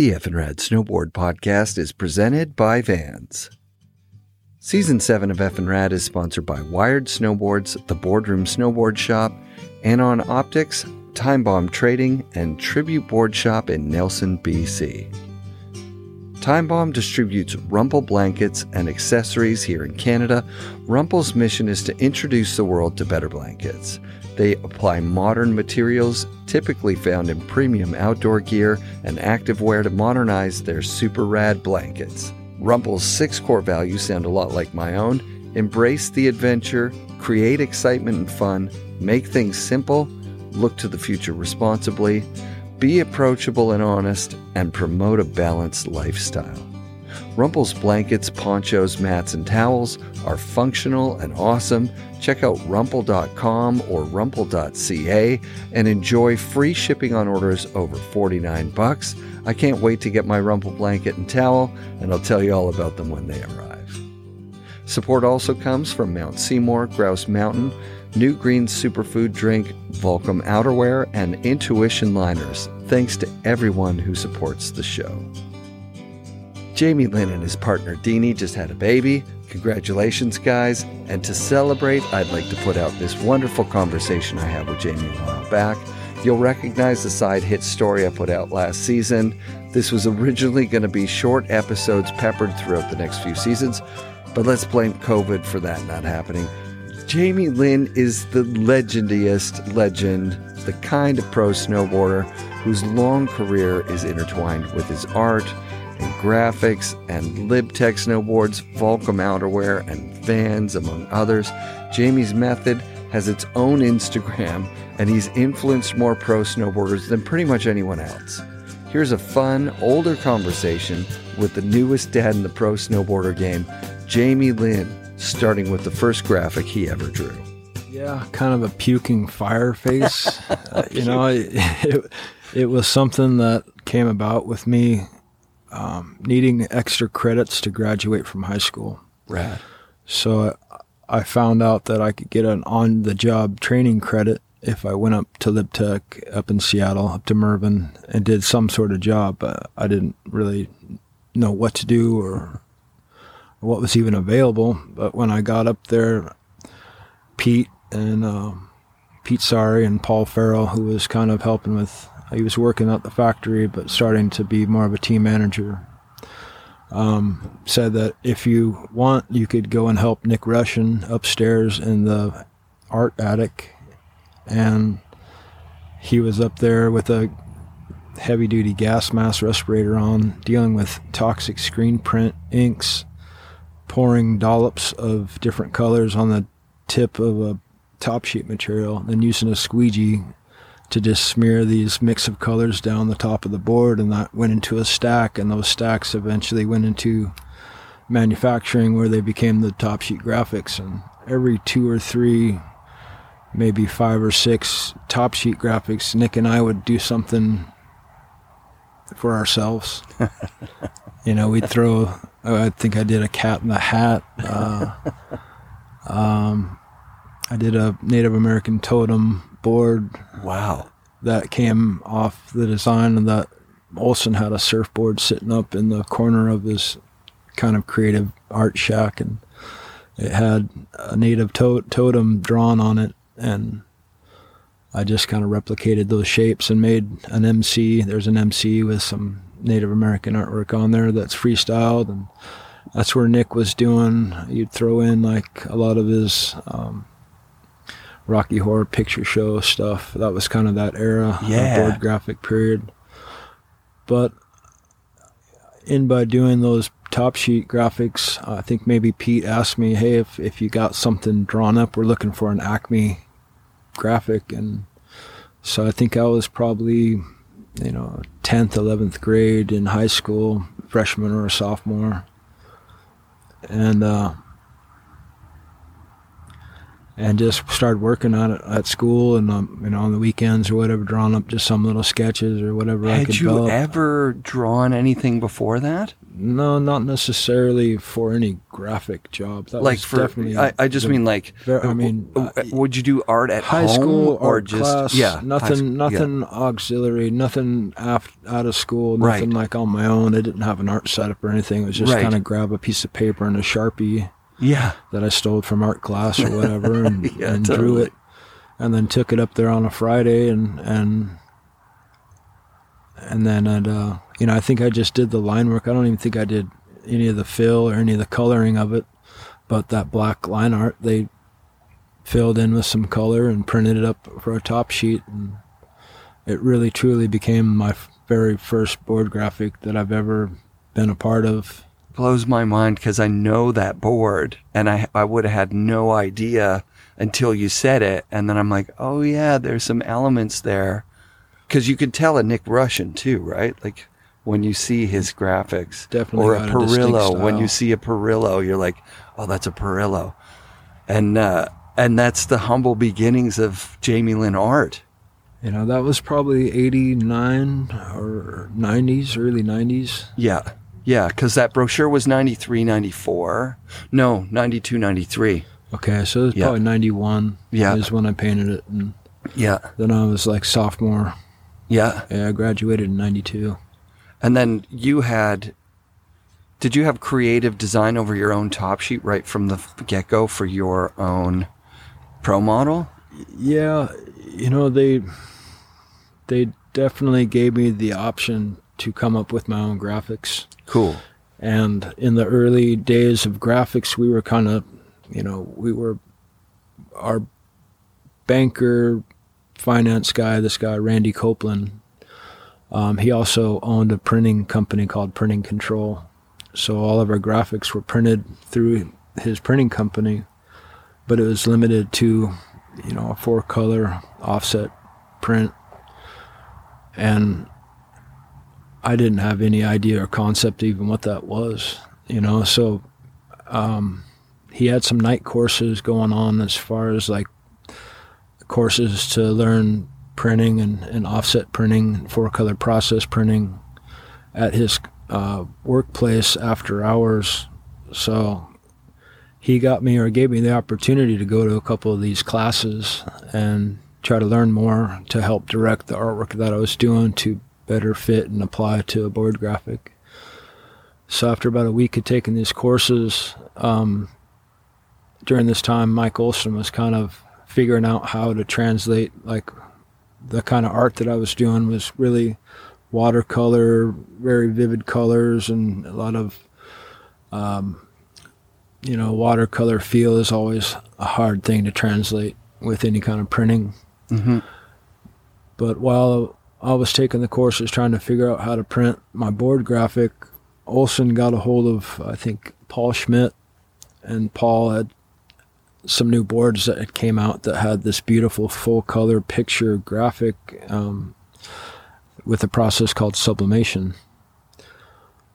The F and Rad Snowboard Podcast is presented by Vans. Season 7 of F and Rad is sponsored by Wired Snowboards, the Boardroom Snowboard Shop, Anon Optics, Time Bomb Trading, and Tribute Board Shop in Nelson, BC. Time Bomb distributes Rumpl blankets and accessories here in Canada. Rumpl's mission is to introduce the world to better blankets. They apply modern materials, typically found in premium outdoor gear and activewear, to modernize their super rad blankets. Rumpl's six core values sound a lot like my own embrace the adventure, create excitement and fun, make things simple, look to the future responsibly, be approachable and honest, and promote a balanced lifestyle. Rumpl's blankets, ponchos, mats, and towels are functional and awesome. Check out rumpl.com or rumpl.ca and enjoy free shipping on orders over 49 bucks. I can't wait to get my Rumpl blanket and towel, and I'll tell you all about them when they arrive. Support also comes from Mount Seymour, Grouse Mountain, New Green Superfood Drink, Volcom Outerwear, and Intuition Liners. Thanks to everyone who supports the show. Jamie Lynn and his partner Deanie just had a baby. Congratulations, guys. And to celebrate, I'd like to put out this wonderful conversation I had with Jamie a while back. You'll recognize the side hit story I put out last season. This was originally going to be short episodes peppered throughout the next few seasons, but let's blame COVID for that not happening. Jamie Lynn is the legendiest legend, the kind of pro snowboarder whose long career is intertwined with his art and graphics and LibTech snowboards, Volcom outerwear, and Vans, among others. Jamie's method has its own Instagram, and he's influenced more pro snowboarders than pretty much anyone else. Here's a fun, older conversation with the newest dad in the pro snowboarder game, Jamie Lynn, starting with the first graphic he ever drew. Yeah, kind of a puking fire face. uh, you know, it, it, it, was something that came about with me um, needing extra credits to graduate from high school. Rad. So I found out that I could get an on the job training credit if I went up to LibTech up in Seattle, up to Mervin, and did some sort of job. But I didn't really know what to do or what was even available. But when I got up there, Pete and uh, Pete Saari and Paul Farrell, who was kind of helping with, he was working at the factory, but starting to be more of a team manager. Um, said that if you want, you could go and help Nick Russian upstairs in the art attic. And he was up there with a heavy duty gas mask respirator on, dealing with toxic screen print inks pouring dollops of different colors on the tip of a top sheet material, then using a squeegee to just smear these mix of colors down the top of the board, and that went into a stack, and those stacks eventually went into manufacturing where they became the top sheet graphics, and every two or three, maybe five or six top sheet graphics, Nick and I would do something for ourselves. you know, we'd throw I think I did a cat in the hat. Uh, um, I did a Native American totem board. Wow. That came off the design of that. Olson had a surfboard sitting up in the corner of his kind of creative art shack, and it had a native to- totem drawn on it, and I just kind of replicated those shapes and made an MC. There's an MC with some Native American artwork on there that's freestyled, and that's where Nick was doing. You'd throw in like a lot of his um, Rocky Horror Picture Show stuff. That was kind of that era, yeah. board graphic period. But in by doing those top sheet graphics, I think maybe Pete asked me, "Hey, if if you got something drawn up, we're looking for an Acme graphic," and so I think I was probably you know, 10th, 11th grade in high school, freshman or a sophomore. And uh, and just started working on it at school and um, you know on the weekends or whatever, drawing up just some little sketches or whatever I Had could you develop. ever drawn anything before that? no, not necessarily for any graphic job. That like was for definitely. I, I just the- mean like ver- I mean, w- would you do art at high home school or art just class, yeah nothing, school- yeah. nothing auxiliary, nothing af- out of school, Right. nothing like on my own. I didn't have an art setup or anything. It was just Right. kind of grab a piece of paper and a sharpie yeah that I stole from art class or whatever, and, Yeah, and drew it, and then took it up there on a Friday, and and and then I'd uh, you know I think I just did the line work. I don't even think I did any of the fill or any of the coloring of it, but that black line art they filled in with some color and printed it up for a top sheet, and it really truly became my f- very first board graphic that I've ever been a part of. Blows my mind because I know that board and I I would have had no idea until you said it and then I'm like oh yeah there's some elements there. Because you could tell a Nick Russian too right? Like when you see his graphics Definitely or a got a Perillo when you see a Perillo you're like oh that's a Perillo. And uh, and that's the humble beginnings of Jamie Lynn art. You know, that was probably 89 or 90s, early 90s. yeah yeah because that brochure was 93 94 no 92 93 Okay, so it was Yeah. probably 91 Yeah. is when I painted it. And yeah then I was like sophomore. yeah Yeah, I graduated in 92. And then you had, did you have creative design over your own top sheet right from the get go for your own pro model? Yeah, you know, they they definitely gave me the option to come up with my own graphics. Cool. And in the early days of graphics, we were kind of, you know, we were our banker, finance guy, this guy, Randy Copeland. Um, he also owned a printing company called Printing Control. So all of our graphics were printed through his printing company, but it was limited to, you know, a four color offset print. And I didn't have any idea or concept even what that was, you know. So um, he had some night courses going on as far as like courses to learn printing and, and offset printing, four color process printing at his uh, workplace after hours. So he got me or gave me the opportunity to go to a couple of these classes and try to learn more to help direct the artwork that I was doing to better fit and apply to a board graphic. So after about a week of taking these courses, um, during this time, Mike Olson was kind of figuring out how to translate like the kind of art that I was doing was really watercolor, very vivid colors, and a lot of, um, you know, watercolor feel is always a hard thing to translate with any kind of printing. Mm-hmm. But while I was taking the courses trying to figure out how to print my board graphic, Olson got a hold of, I think, Paul Schmitt, and Paul had some new boards that had came out that had this beautiful full color picture graphic um, with a process called sublimation.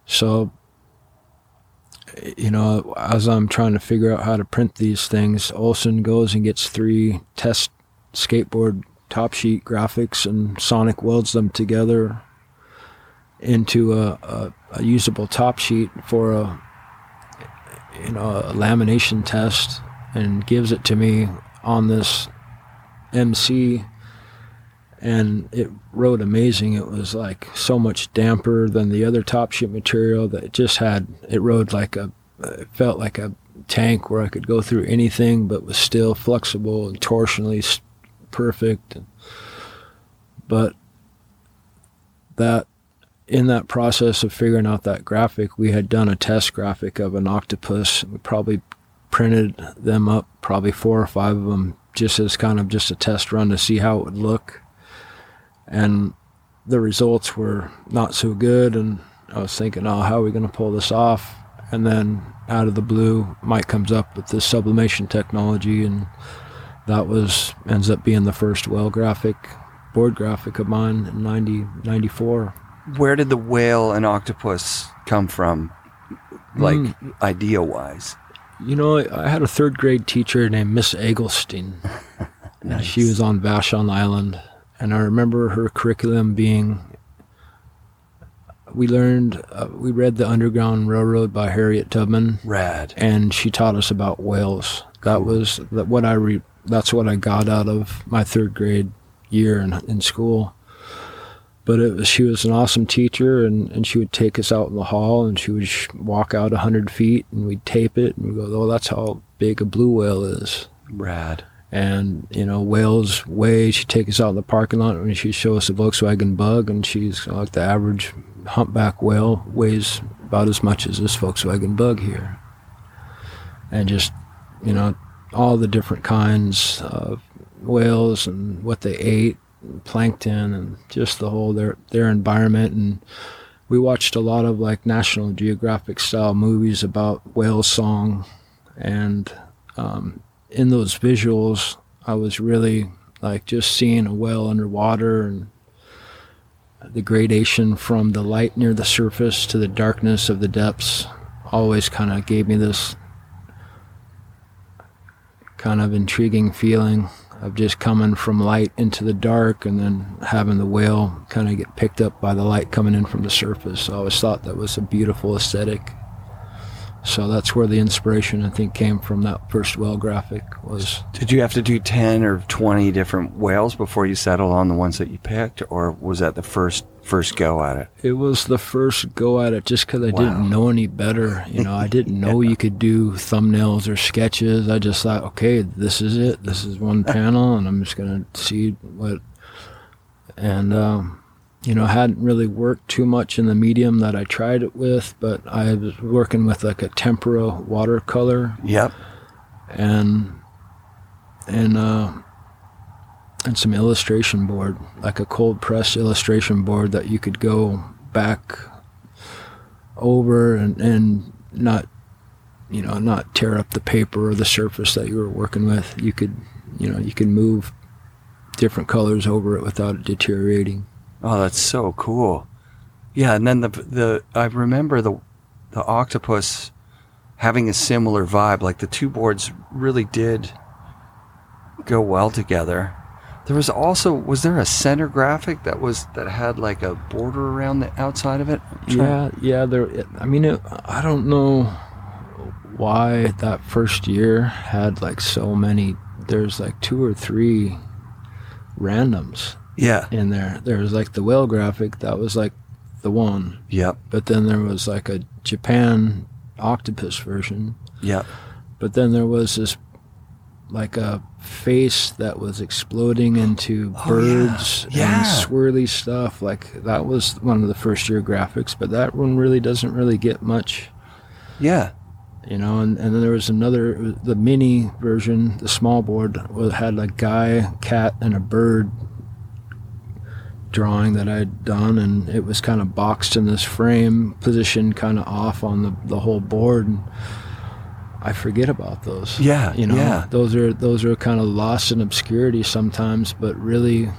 So, you know, as I'm trying to figure out how to print these things, Olson goes and gets three test skateboard top sheet graphics and Sonic welds them together into a, a, a usable top sheet for a you know a lamination test and gives it to me on this MC and it wrote amazing. It was like so much damper than the other top sheet material that it just had it rode like a it felt like a tank where I could go through anything but was still flexible and torsionally perfect. But that in that process of figuring out that graphic, we had done a test graphic of an octopus. We probably printed them up, probably four or five of them, just as kind of just a test run to see how it would look. And the results were not so good. And I was thinking, oh, how are we going to pull this off? And then out of the blue, Mike comes up with this sublimation technology, and that was ends up being the first well graphic, board graphic of mine in 90, 94. Where did the whale and octopus come from, like Mm. idea wise? You know, I had a third grade teacher named Miss Eggleston. Nice. She was on Vashon Island, and I remember her curriculum being. We learned, uh, we read The Underground Railroad by Harriet Tubman, Rad. and she taught us about whales. That was that what I re, that's what I got out of my third grade year in, in school. But it was, she was an awesome teacher, and, and she would take us out in the hall, and she would sh- walk out a hundred feet, and we'd tape it, and we'd go, "Oh, that's how big a blue whale is." Rad. And you know, whales weigh. She'd take us out in the parking lot, and she'd show us a Volkswagen Bug, and she's uh, like the average humpback whale weighs about as much as this Volkswagen Bug here. And just you know, all the different kinds of whales and what they ate, and plankton, and just the whole their their environment. And we watched a lot of like National Geographic style movies about whale song, and um, in those visuals, I was really like just seeing a whale underwater and the gradation from the light near the surface to the darkness of the depths always kind of gave me this kind of intriguing feeling of just coming from light into the dark and then having the whale kind of get picked up by the light coming in from the surface. So I always thought that was a beautiful aesthetic. So that's where the inspiration I think came from that first whale graphic was Did you have to do 10 or 20 different whales before you settled on the ones that you picked, or was that the first first go at it? it was the first go at it just because I Wow. didn't know any better. You know, I didn't know you could do thumbnails or sketches. I just thought, okay, this is it. This is one panel, and I'm just gonna see what. And um, you know, I hadn't really worked too much in the medium that I tried it with, but I was working with like a tempera watercolor Yep. and and uh, and some illustration board, like a cold press illustration board that you could go back over and and not you know not tear up the paper or the surface that you were working with. You could you know you could move different colors over it without it deteriorating. Oh, that's so cool. Yeah, and then the the I remember the the octopus having a similar vibe. Like the two boards really did go well together. There was also was there a center graphic that was that had like a border around the outside of it? Yeah, yeah. There. I mean, it, I don't know why that first year had like so many. There's like two or three randoms Yeah. in there. There was like the whale graphic that was like the one, Yep. but then there was like a Japan octopus version, Yep. but then there was this like a face that was exploding into Oh, birds yeah. Yeah. and swirly stuff. Like that was one of the first year graphics, but that one really doesn't really get much, Yeah. you know. And, and then there was another, the mini version, the small board, had a guy, cat, and a bird drawing that I'd done, and it was kind of boxed in this frame, positioned kind of off on the, the whole board. And I forget about those. Yeah, you know, yeah. those are those are kind of lost in obscurity sometimes, but really,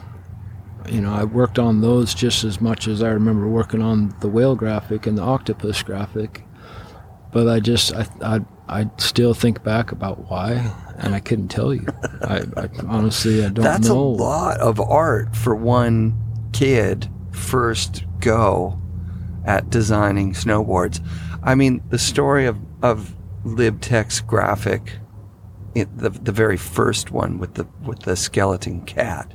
you know, I worked on those just as much as I remember working on the whale graphic and the octopus graphic. But I just I I I still think back about why, and I couldn't tell you. I, I honestly I don't That's know. a lot of art for one kid first go at designing snowboards. I mean, the story of of LibTech's graphic, it, the the very first one with the with the skeleton cat,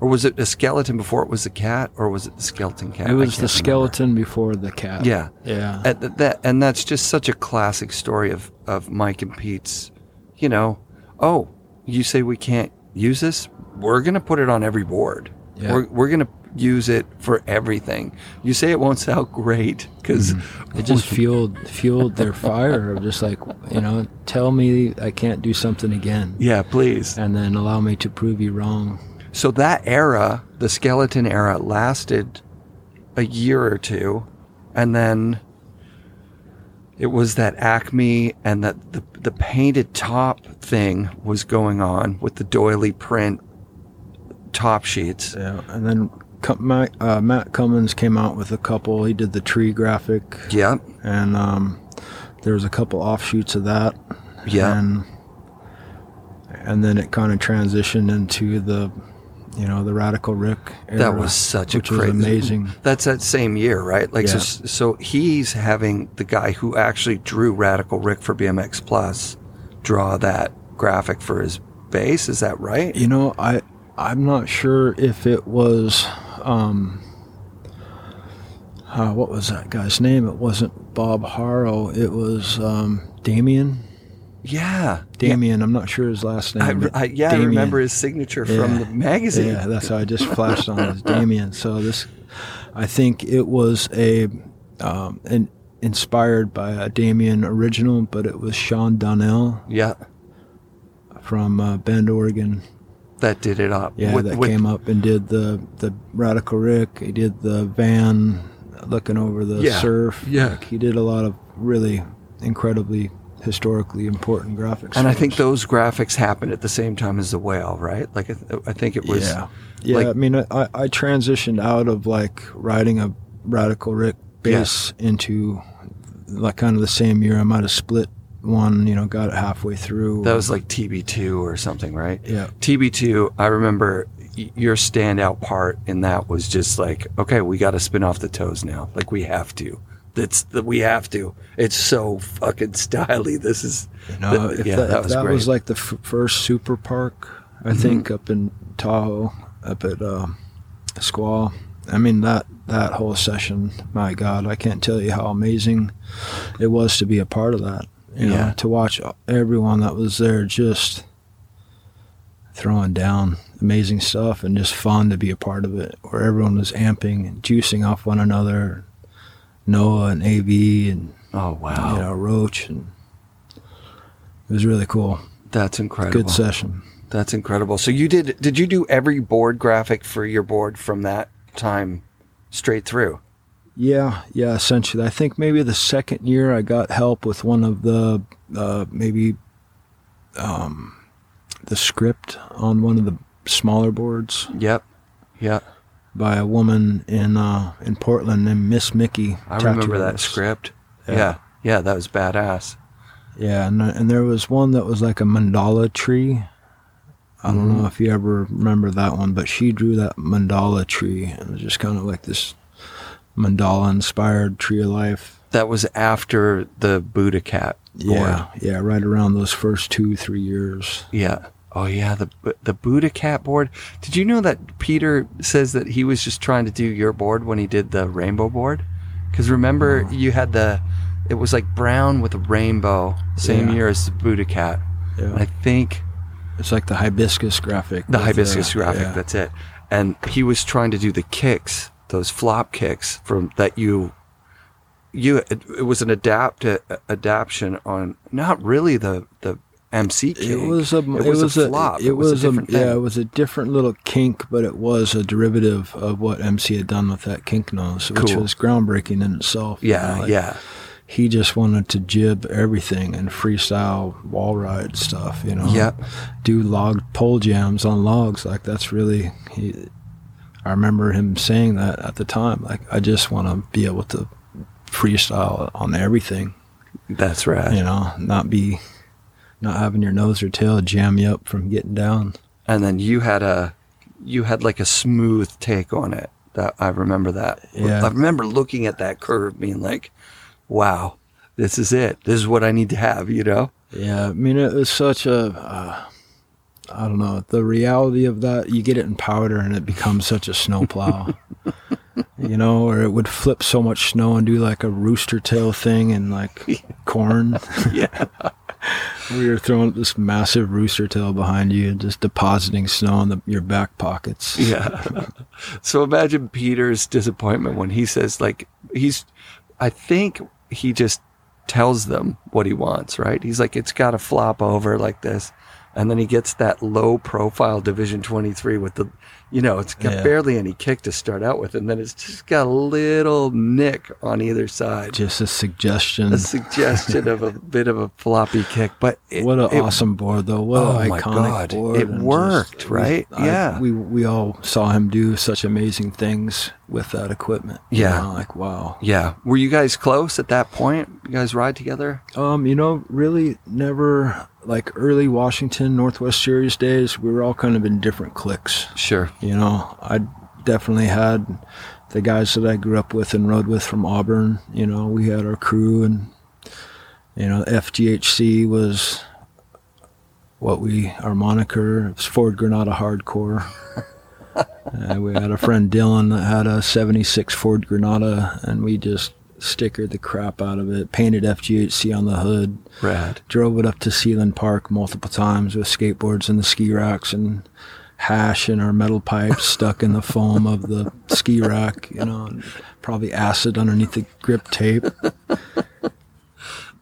or was it a skeleton before it was a cat, or was it the skeleton cat? It was the remember. skeleton before the cat. Yeah. Yeah. And that and that's just such a classic story of of Mike and Pete's. You know, oh, you say we can't use this? We're gonna put it on every board. Yeah. We're we're gonna use it for everything. You say it won't sound great because mm-hmm. It just fueled fueled their fire of just like you know, tell me I can't do something again, yeah, please. and then allow me to prove you wrong. So that era, the skeleton era, lasted a year or two, and then it was that Acme and that the the painted top thing was going on with the doily print top sheets. Yeah, and then Matt, uh, Matt Cummins came out with a couple. He did the tree graphic, Yep. and um, there was a couple offshoots of that. Yeah. And, and then it kind of transitioned into the, you know, the Radical Rick. Era, That was such a crazy amazing. That's that same year, right? Like Yeah. so, so he's having the guy who actually drew Radical Rick for BMX Plus draw that graphic for his base. Is that right? You know, I I'm not sure if it was um uh, what was that guy's name? It wasn't Bob Haro. It was um, Damien. Yeah, Damien. I'm not sure his last name. I, I, yeah, I remember his signature from the magazine. Yeah, that's how I just flashed on it. Damien. So this, I think it was a um, an inspired by a Damien original, but it was Sean Donnell Yeah, from uh, Bend, Oregon. That did it up. Yeah, With- that with- came up and did the the Radical Rick. He did the van, looking over the Yeah, surf. yeah. Like, he did a lot of really incredibly historically important graphics. And I think those graphics happened at the same time as the whale, right? Like I, th- I think it was. yeah, yeah. like- I mean, I, I transitioned out of like riding a Radical Rick base into like kind of the same year. I might have split one. You know, got it halfway through. That was like TB2 or something, right? yeah. TB2, I remember your standout part in that was just like, okay, we got to spin off the toes now. Like we have to. That's that we have to. It's so fucking styly. This is No, th- if yeah, that, that was that was like the f- first super park, I Mm-hmm. think up in Tahoe, up at um, Squaw. I mean that that whole session. My God, I can't tell you how amazing it was to be a part of that. You know, Yeah. to watch everyone that was there just throwing down amazing stuff and just fun to be a part of it. Where everyone was amping and juicing off one another. Noah and AV and oh wow, you know Roach and it was really cool. that's incredible. Good session. That's incredible. So you did? Did you do every board graphic for your board from that time straight through? Yeah, yeah. Essentially, I think maybe the second year I got help with one of the uh, maybe um, the script on one of the smaller boards Yep. Yep. by a woman in uh, in Portland named Miss Mickey. I remember that script. Yeah. Yeah. yeah. that was badass. Yeah, and and there was one that was like a mandala tree. I don't Mm-hmm. know if you ever remember that one, but she drew that mandala tree, and it was just kind of like this mandala inspired tree of life. That was after the Buddha cat board. Yeah, yeah, right around those first two, three years. Yeah. Oh yeah, the the Buddha cat board. Did you know that Peter says that he was just trying to do your board when he did the rainbow board? Because remember, you had the, it was like brown with a rainbow, same Yeah. year as the Buddha cat. And I think It's like the hibiscus graphic. the hibiscus uh, graphic. yeah. That's it. And he was trying to do the kicks, those flop kicks from that you. You it, it was an adapt adaptation on not really the the MC kick. It was a it was, a flop. It, was, a, different yeah, it was a different little kink, but it was a derivative of what MC had done with that kink nose, which Cool. was groundbreaking in itself. you yeah, know, like, yeah. He just wanted to jib everything and freestyle wall ride stuff, you know. Yep. Do log pole jams on logs, like that's really. He, I remember him saying that at the time. Like, I just want to be able to freestyle on everything. That's right. you know, not be, not having your nose or tail jam you up from getting down. And then you had a, you had like a smooth take on it. That I remember that. Yeah. I remember looking at that curve, being like, "Wow, this is it. This is what I need to have." You know. Yeah, I mean, it was such a, uh, I don't know, the reality of that, you get it in powder and it becomes such a snowplow. you know, or it would flip so much snow and do like a rooster tail thing and like corn. Yeah. where you're throwing this massive rooster tail behind you and just depositing snow in the, your back pockets. Yeah. so imagine Peter's disappointment when he says, like, he's, I think he just tells them what he wants, right? He's like, it's got to flop over like this. And then he gets that low profile Division 23 with the, you know, it's got Yeah. barely any kick to start out with, and then it's just got a little nick on either side. Just a suggestion. a suggestion of a bit of a floppy kick, but it, what an it- awesome board, though. What Oh an my iconic God. board. It and just- worked, we- right? I- Yeah. we we all saw him do such amazing things with that equipment. you Yeah. know, like wow. Yeah, were you guys close at that point? You guys ride together? Um, you know, really never like early Washington Northwest Series days. We were all kind of in different cliques. Sure. You know, I definitely had the guys that I grew up with and rode with from Auburn. You know, we had our crew, and you know, FGHC was what we our moniker. It was Ford Granada Hardcore. uh, we had a friend Dylan that had a '76 Ford Granada, and we just stickered the crap out of it. Painted FGHC on the hood Rad. drove it up to Seylynn Park multiple times with skateboards and the ski racks and hash and our metal pipes stuck in the foam of the ski rack, you know, and probably acid underneath the grip tape.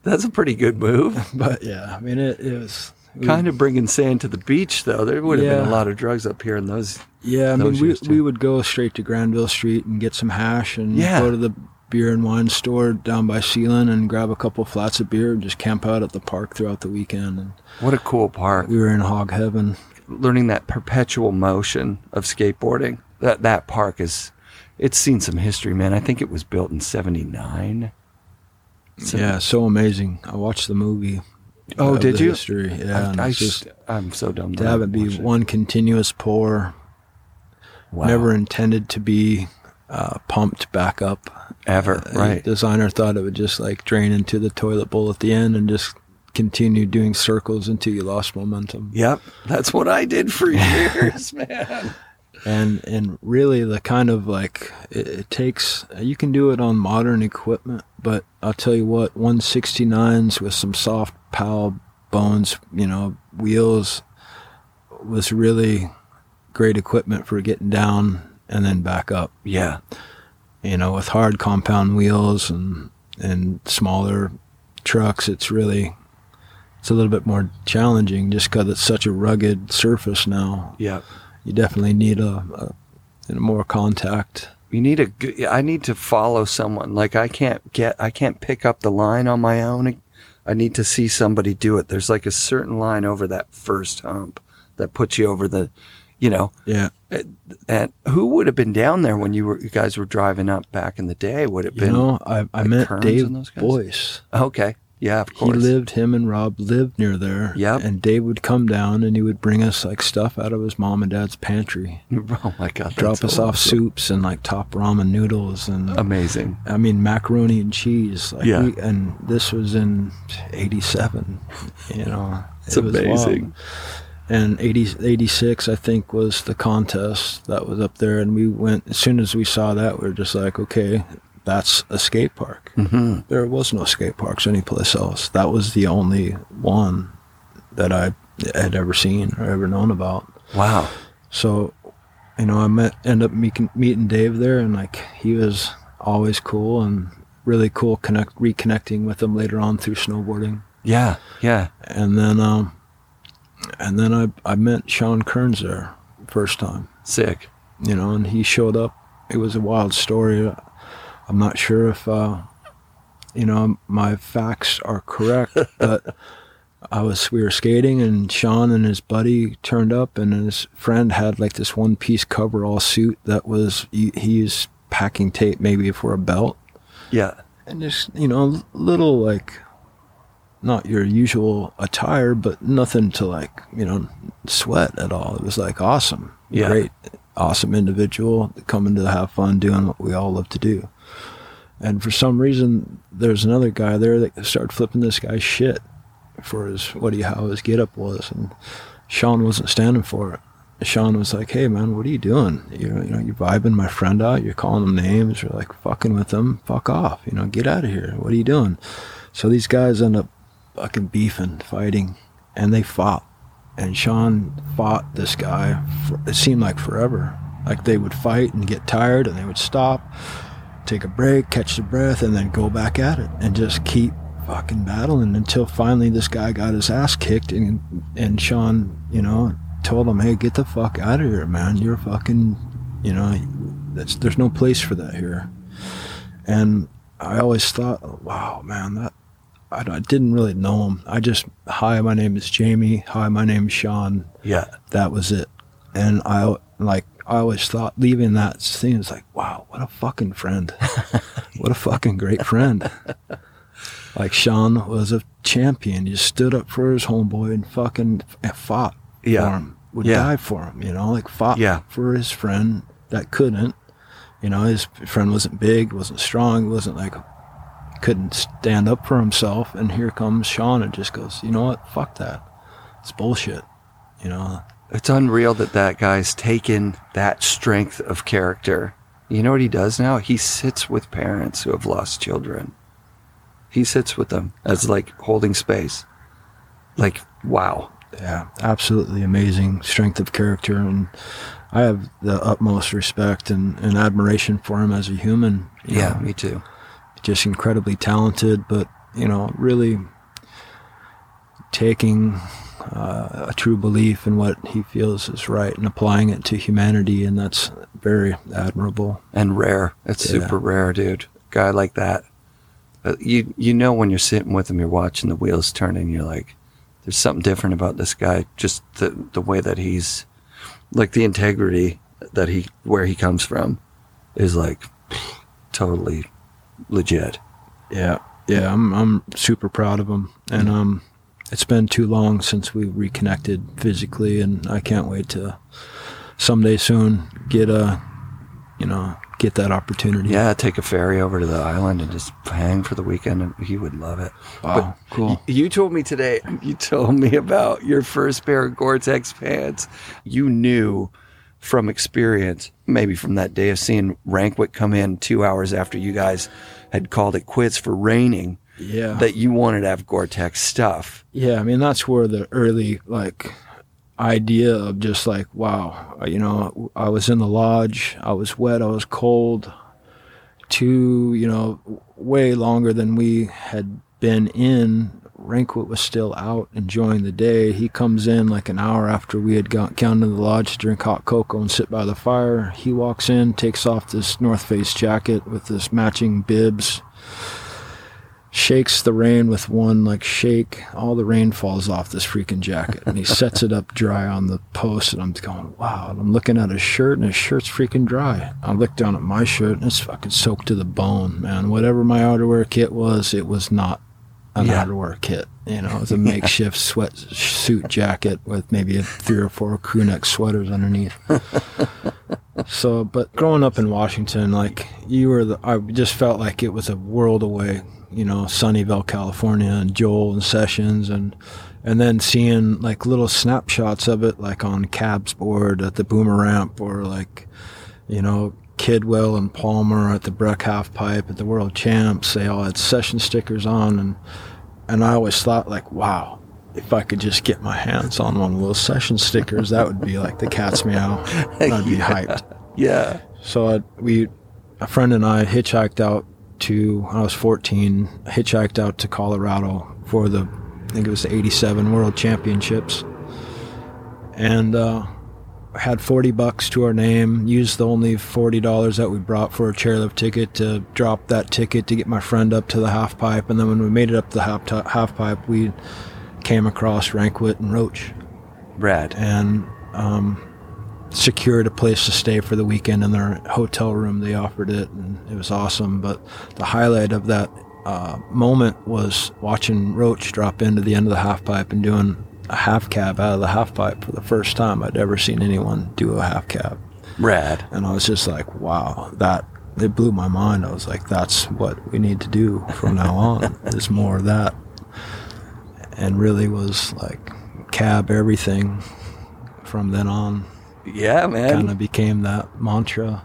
That's a pretty good move. But yeah, I mean, it, it was we- kind of bringing sand to the beach, though. There would have been a lot of drugs up here in those. Yeah, I mean, those we, too. we would go straight to Granville Street and get some hash and Yeah. go to the beer and wine store down by Seylynn and grab a couple flats of beer and just camp out at the park throughout the weekend. And What a cool park. we were in hog heaven. Learning that perpetual motion of skateboarding. That that park is, it's seen some history, man. I think it was built in '79. yeah, so amazing. I watched the movie. Oh, did you? History. Yeah, I, I just am so dumb. to have it be one continuous pour, Wow. never intended to be uh, pumped back up. Ever. Uh, the Right. designer thought it would just like drain into the toilet bowl at the end and just continue doing circles until you lost momentum. Yep. That's what I did for years, man. And and really the kind of like it, it takes you can do it on modern equipment, but I'll tell you what, 169s with some soft Powell Bones, you know, wheels was really great equipment for getting down and then back up. Yeah. You know, with hard compound wheels and and smaller trucks, it's really it's a little bit more challenging just because it's such a rugged surface now. Yeah. You definitely need a, a, a more contact. You need a good, I need to follow someone. Like I can't get, I can't pick up the line on my own. I need to see somebody do it. There's like a certain line over that first hump that puts you over the, you know, Yeah, uh, and who would have been down there when you were, you guys were driving up back in the day? Would it you been, know, I I like met Dave and those guys? Boyce. okay. Yeah, of He lived, him and Rob lived near there. Yep. And Dave would come down and he would bring us like stuff out of his mom and dad's pantry. Oh my God. Drop us off soups and like top ramen noodles and Amazing. I mean macaroni and cheese. Like Yeah. we, and this was in '87. You know, It's it wild. And 80, 86, I think, was the contest that was up there, and we went as soon as we saw that, we were just like, okay, that's a skate park. hmm There was no skate parks anyplace else. That was the only one that I had ever seen or ever known about. Wow. So, you know, I met end up meeting meeting Dave there, and like he was always cool and really cool connect reconnecting with him later on through snowboarding, Yeah. Yeah. and then um, and then I I met Sean Kearns there first time, Sick. you know, and he showed up. It was a wild story. I'm not sure if uh, you know my facts are correct, but. I was we were skating and Sean and his buddy turned up and his friend had like this one piece coverall suit that was he, he used packing tape maybe for a belt Yeah. and just you know a little like not your usual attire but nothing to like you know sweat at all it was like awesome Yeah. great awesome individual coming to have fun doing what we all love to do and for some reason there's another guy there that started flipping this guy's shit for his what he how his get up was and Sean wasn't standing for it. Sean was like, "Hey man, what are you doing? You know, you know, you're vibing my friend out. You're calling him names. You're like fucking with him. Fuck off. You know, get out of here. What are you doing?" So these guys end up fucking beefing, fighting, and they fought. And Sean fought this guy. For, it seemed like forever. Like they would fight and get tired, and they would stop, take a break, catch their breath, and then go back at it, and just keep fucking battling until finally this guy got his ass kicked and and Sean, you know, told him, "Hey, get the fuck out of here, man. You're fucking, you know, that's there's no place for that here." And I always thought, "Wow, man, that I, I didn't really know him. I just, hi, my name is Jamie. Hi, my name is Sean. Yeah. That was it. And I like I always thought leaving that scene was like, wow, what a fucking friend. what a fucking great friend. Like Sean was a champion. He stood up for his homeboy and fucking fought Yeah. for him. Would Yeah. die for him, you know, like fought Yeah. for his friend that couldn't. You know, his friend wasn't big, wasn't strong, wasn't like couldn't stand up for himself. And here comes Sean and just goes, you know what? Fuck that. It's bullshit. You know, It's unreal that that guy's taken that strength of character. You know what he does now? He sits with parents who have lost children. He sits with them as like holding space. Like, wow. yeah, absolutely amazing strength of character. And I have the utmost respect and, and admiration for him as a human. Yeah, know. me too. Just incredibly talented, but you know, really taking uh, a true belief in what he feels is right and applying it to humanity, and that's very admirable. And rare. It's Yeah. super rare, dude. Guy like that. Uh, you you know when you're sitting with him, you're watching the wheels turning. You're like, there's something different about this guy. Just the the way that he's, like the integrity that he where he comes from, is like totally legit. Yeah, yeah, I'm I'm super proud of him, and um, it's been too long since we reconnected physically, and I can't wait to someday soon get a, you know, get that opportunity. Yeah, take a ferry over to the island and just hang for the weekend, and he would love it. Wow, cool. Y- You told me today, you told me about your first pair of Gore-Tex pants. You knew from experience, maybe from that day of seeing Ranquet come in two hours after you guys had called it quits for raining, Yeah, that you wanted to have Gore-Tex stuff. Yeah, I mean that's where the early like idea of just like wow, uh, you know, I was in the lodge, I was wet, I was cold, too, you know, way longer than we had been in. Ranquet was still out enjoying the day. He comes in like an hour after we had gone down to the lodge to drink hot cocoa and sit by the fire. He walks in, takes off this North Face jacket with this matching bibs, shakes the rain with one like shake. All the rain falls off this freaking jacket, and he sets it up dry on the post. And I'm going, wow. And I'm looking at his shirt, and his shirt's freaking dry. I look down at my shirt, and it's fucking soaked to the bone, man. Whatever my outerwear kit was, it was not an Yeah. outerwear kit. You know, it was a makeshift sweatsuit jacket with maybe a three or four crew neck sweaters underneath. So, but growing up in Washington, like you were, the, I just felt like it was a world away. You know, Sunnyvale, California, and Joel and Sessions, and and then seeing like little snapshots of it, like on Cab's board at the Boomer Ramp, or like, you know, Kidwell and Palmer at the Breck Half Pipe at the World Champs. They all had session stickers on, and and I always thought like, wow, if I could just get my hands on one of those session stickers, that would be like the cat's meow. I'd be hyped. Yeah. So I, we, a friend and I hitchhiked out to, when I was 14, hitchhiked out to Colorado for the, I think it was the 87 World Championships. And uh, had 40 bucks to our name, used the only $40 that we brought for a chairlift ticket to drop that ticket to get my friend up to the half pipe. And then when we made it up to the half, half pipe, we came across Ranquet and Roach Rad. and um, secured a place to stay for the weekend in their hotel room. They offered it, and it was awesome. But the highlight of that uh, moment was watching Roach drop into the end of the half pipe and doing a half cab out of the half pipe for the first time I'd ever seen anyone do a half cab. Rad. And I was just like, wow, that it blew my mind. I was like, that's what we need to do from now on is more of that. And really was like cab everything from then on Yeah, man. kind of became that mantra.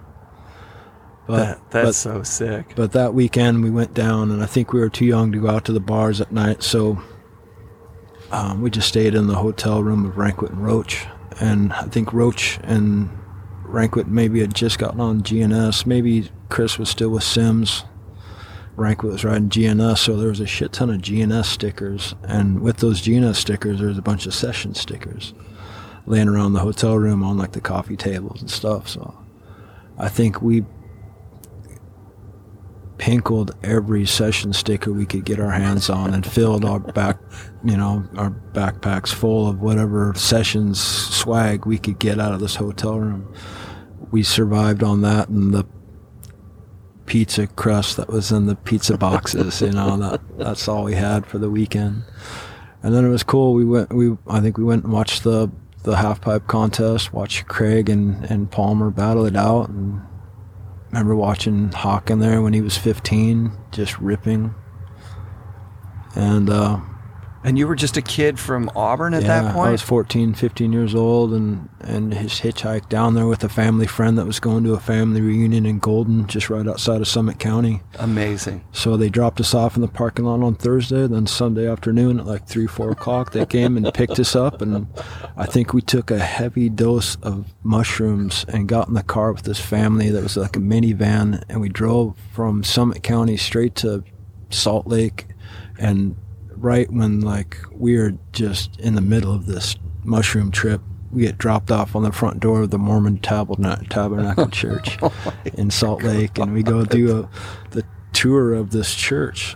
But That- that's but, so sick. but that weekend we went down, and I think we were too young to go out to the bars at night, so um, we just stayed in the hotel room of Ranquet and Roach. And I think Roach and Ranquet maybe had just gotten on GNS. Maybe Chris was still with Sims. Rank was riding GNS, so there was a shit ton of GNS stickers, and with those GNS stickers, there was a bunch of session stickers laying around the hotel room on like the coffee tables and stuff. So I think we pinkled every session sticker we could get our hands on and filled our back, you know, our backpacks full of whatever sessions swag we could get out of this hotel room. We survived on that and the pizza crust that was in the pizza boxes, you know, that that's all we had for the weekend. And then it was cool. We went we I think we went and watched the the half pipe contest, watched Craig and, and Palmer battle it out and remember watching Hawk in there when he was 15, just ripping. And uh, And you were just a kid from Auburn at yeah, that point? I was 14, 15 years old, and and his hitchhike down there with a family friend that was going to a family reunion in Golden, just right outside of Summit County. Amazing. So they dropped us off in the parking lot on Thursday. Then Sunday afternoon at like three, four o'clock, they came and picked us up. And I think we took a heavy dose of mushrooms and got in the car with this family that was like a minivan. And we drove from Summit County straight to Salt Lake. And right when like we are just in the middle of this mushroom trip, we get dropped off on the front door of the Mormon Tabernacle, Tabernacle oh Church in Salt Lake, and we go do a, the tour of this church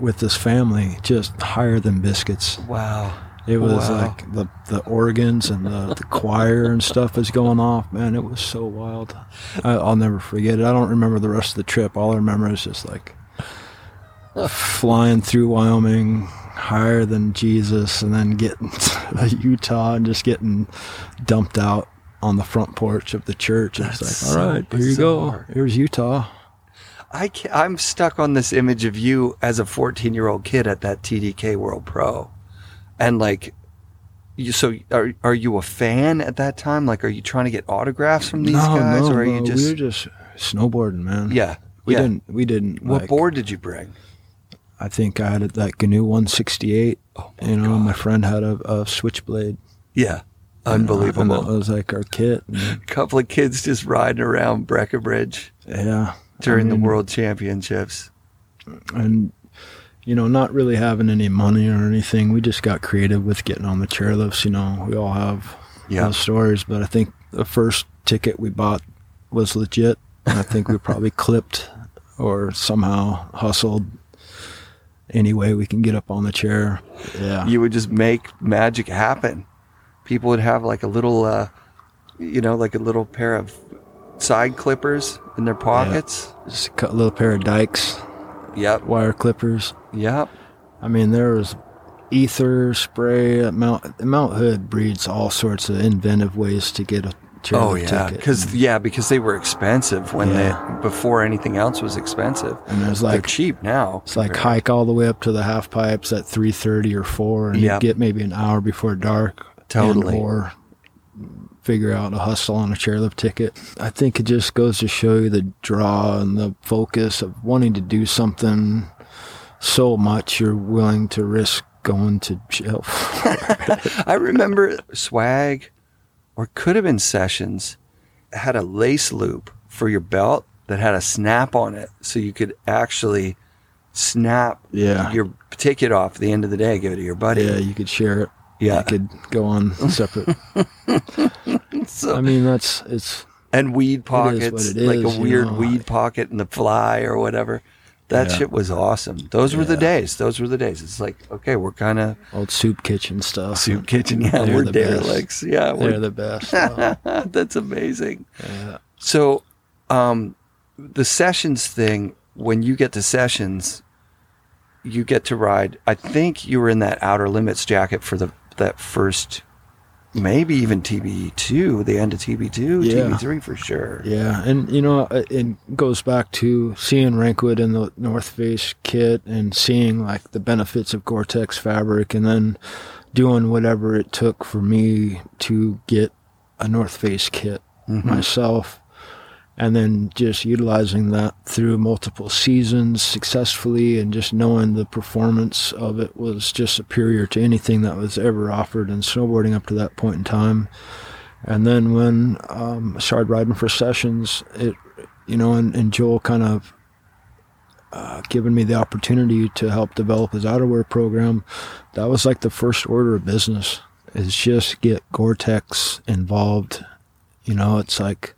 with this family, just higher than biscuits. Wow. It was Wow. like the the organs and the, the choir and stuff is going off. Man, it was so wild. I, I'll never forget it. I don't remember the rest of the trip. All I remember is just like flying through Wyoming higher than Jesus, and then getting to Utah and just getting dumped out on the front porch of the church. It's like, That's all right, so here you go. Here's Utah. I I'm stuck on this image of you as a 14 year old kid at that TDK World Pro, and like, you. So are are you a fan at that time? Like, are you trying to get autographs from these no, guys, no, or are no, you just? we were just snowboarding, man. yeah, we yeah. didn't. We didn't. What like- board did you bring? I think I had a- that GNU 168. Oh my you know, God. my friend had a, a switchblade. Yeah, uh, And that unbelievable. was like our kit. And, couple of kids just riding around Breckenridge yeah. during I the World Championships. and you know not really having any money or anything we just got creative with getting on the chairlifts you know we all have Yeah. stories but i think the first ticket we bought was legit and i think we probably clipped or somehow hustled any way we can get up on the chair yeah You would just make magic happen. People would have like a little, uh, you know, like a little pair of side clippers in their pockets. just a little pair of dikes Yep. wire clippers Yep. I mean, there was ether spray. at Mount Mount Hood breeds all sorts of inventive ways to get a chairlift Oh yeah, because yeah, because they were expensive when Yeah. they before anything else was expensive. and there's They're like cheap now. it's like hike all the way up to the half pipes at three thirty or four, and Yep. you get maybe an hour before dark. Totally. or figure out a hustle on a chairlift ticket. I think it just goes to show you the draw and the focus of wanting to do something so much you're willing to risk going to jail. I remember swag, or could have been sessions, had a lace loop for your belt that had a snap on it, so you could actually snap yeah. your ticket off at the end of the day, give it to your buddy. Yeah, you could share it. Yeah. You could go on separate. So- I mean, that's it's and weed what pockets, like a weird know. weed pocket in the fly or whatever. That Yeah. shit was awesome. Those were the days. Those were the days. It's like, okay, we're kind of old soup kitchen stuff. soup kitchen. Yeah, They're we're the best. Yeah, They're we're, the best. That's amazing. yeah. So, um, the sessions thing, when you get to sessions, you get to ride. I think you were in that outer limits jacket for the that first, maybe even TB two, the end of TB two, Yeah. TB three for sure. Yeah, and you know, it it goes back to seeing Ranquet in the North Face kit and seeing like the benefits of Gore-Tex fabric, and then doing whatever it took for me to get a North Face kit mm-hmm. myself, and then just utilizing that through multiple seasons successfully, and just knowing the performance of it was just superior to anything that was ever offered in snowboarding up to that point in time. And then when um, I started riding for sessions, it, you know, and, and Joel kind of uh, given me the opportunity to help develop his outerwear program, that was like the first order of business is just get Gore-Tex involved. You know, it's like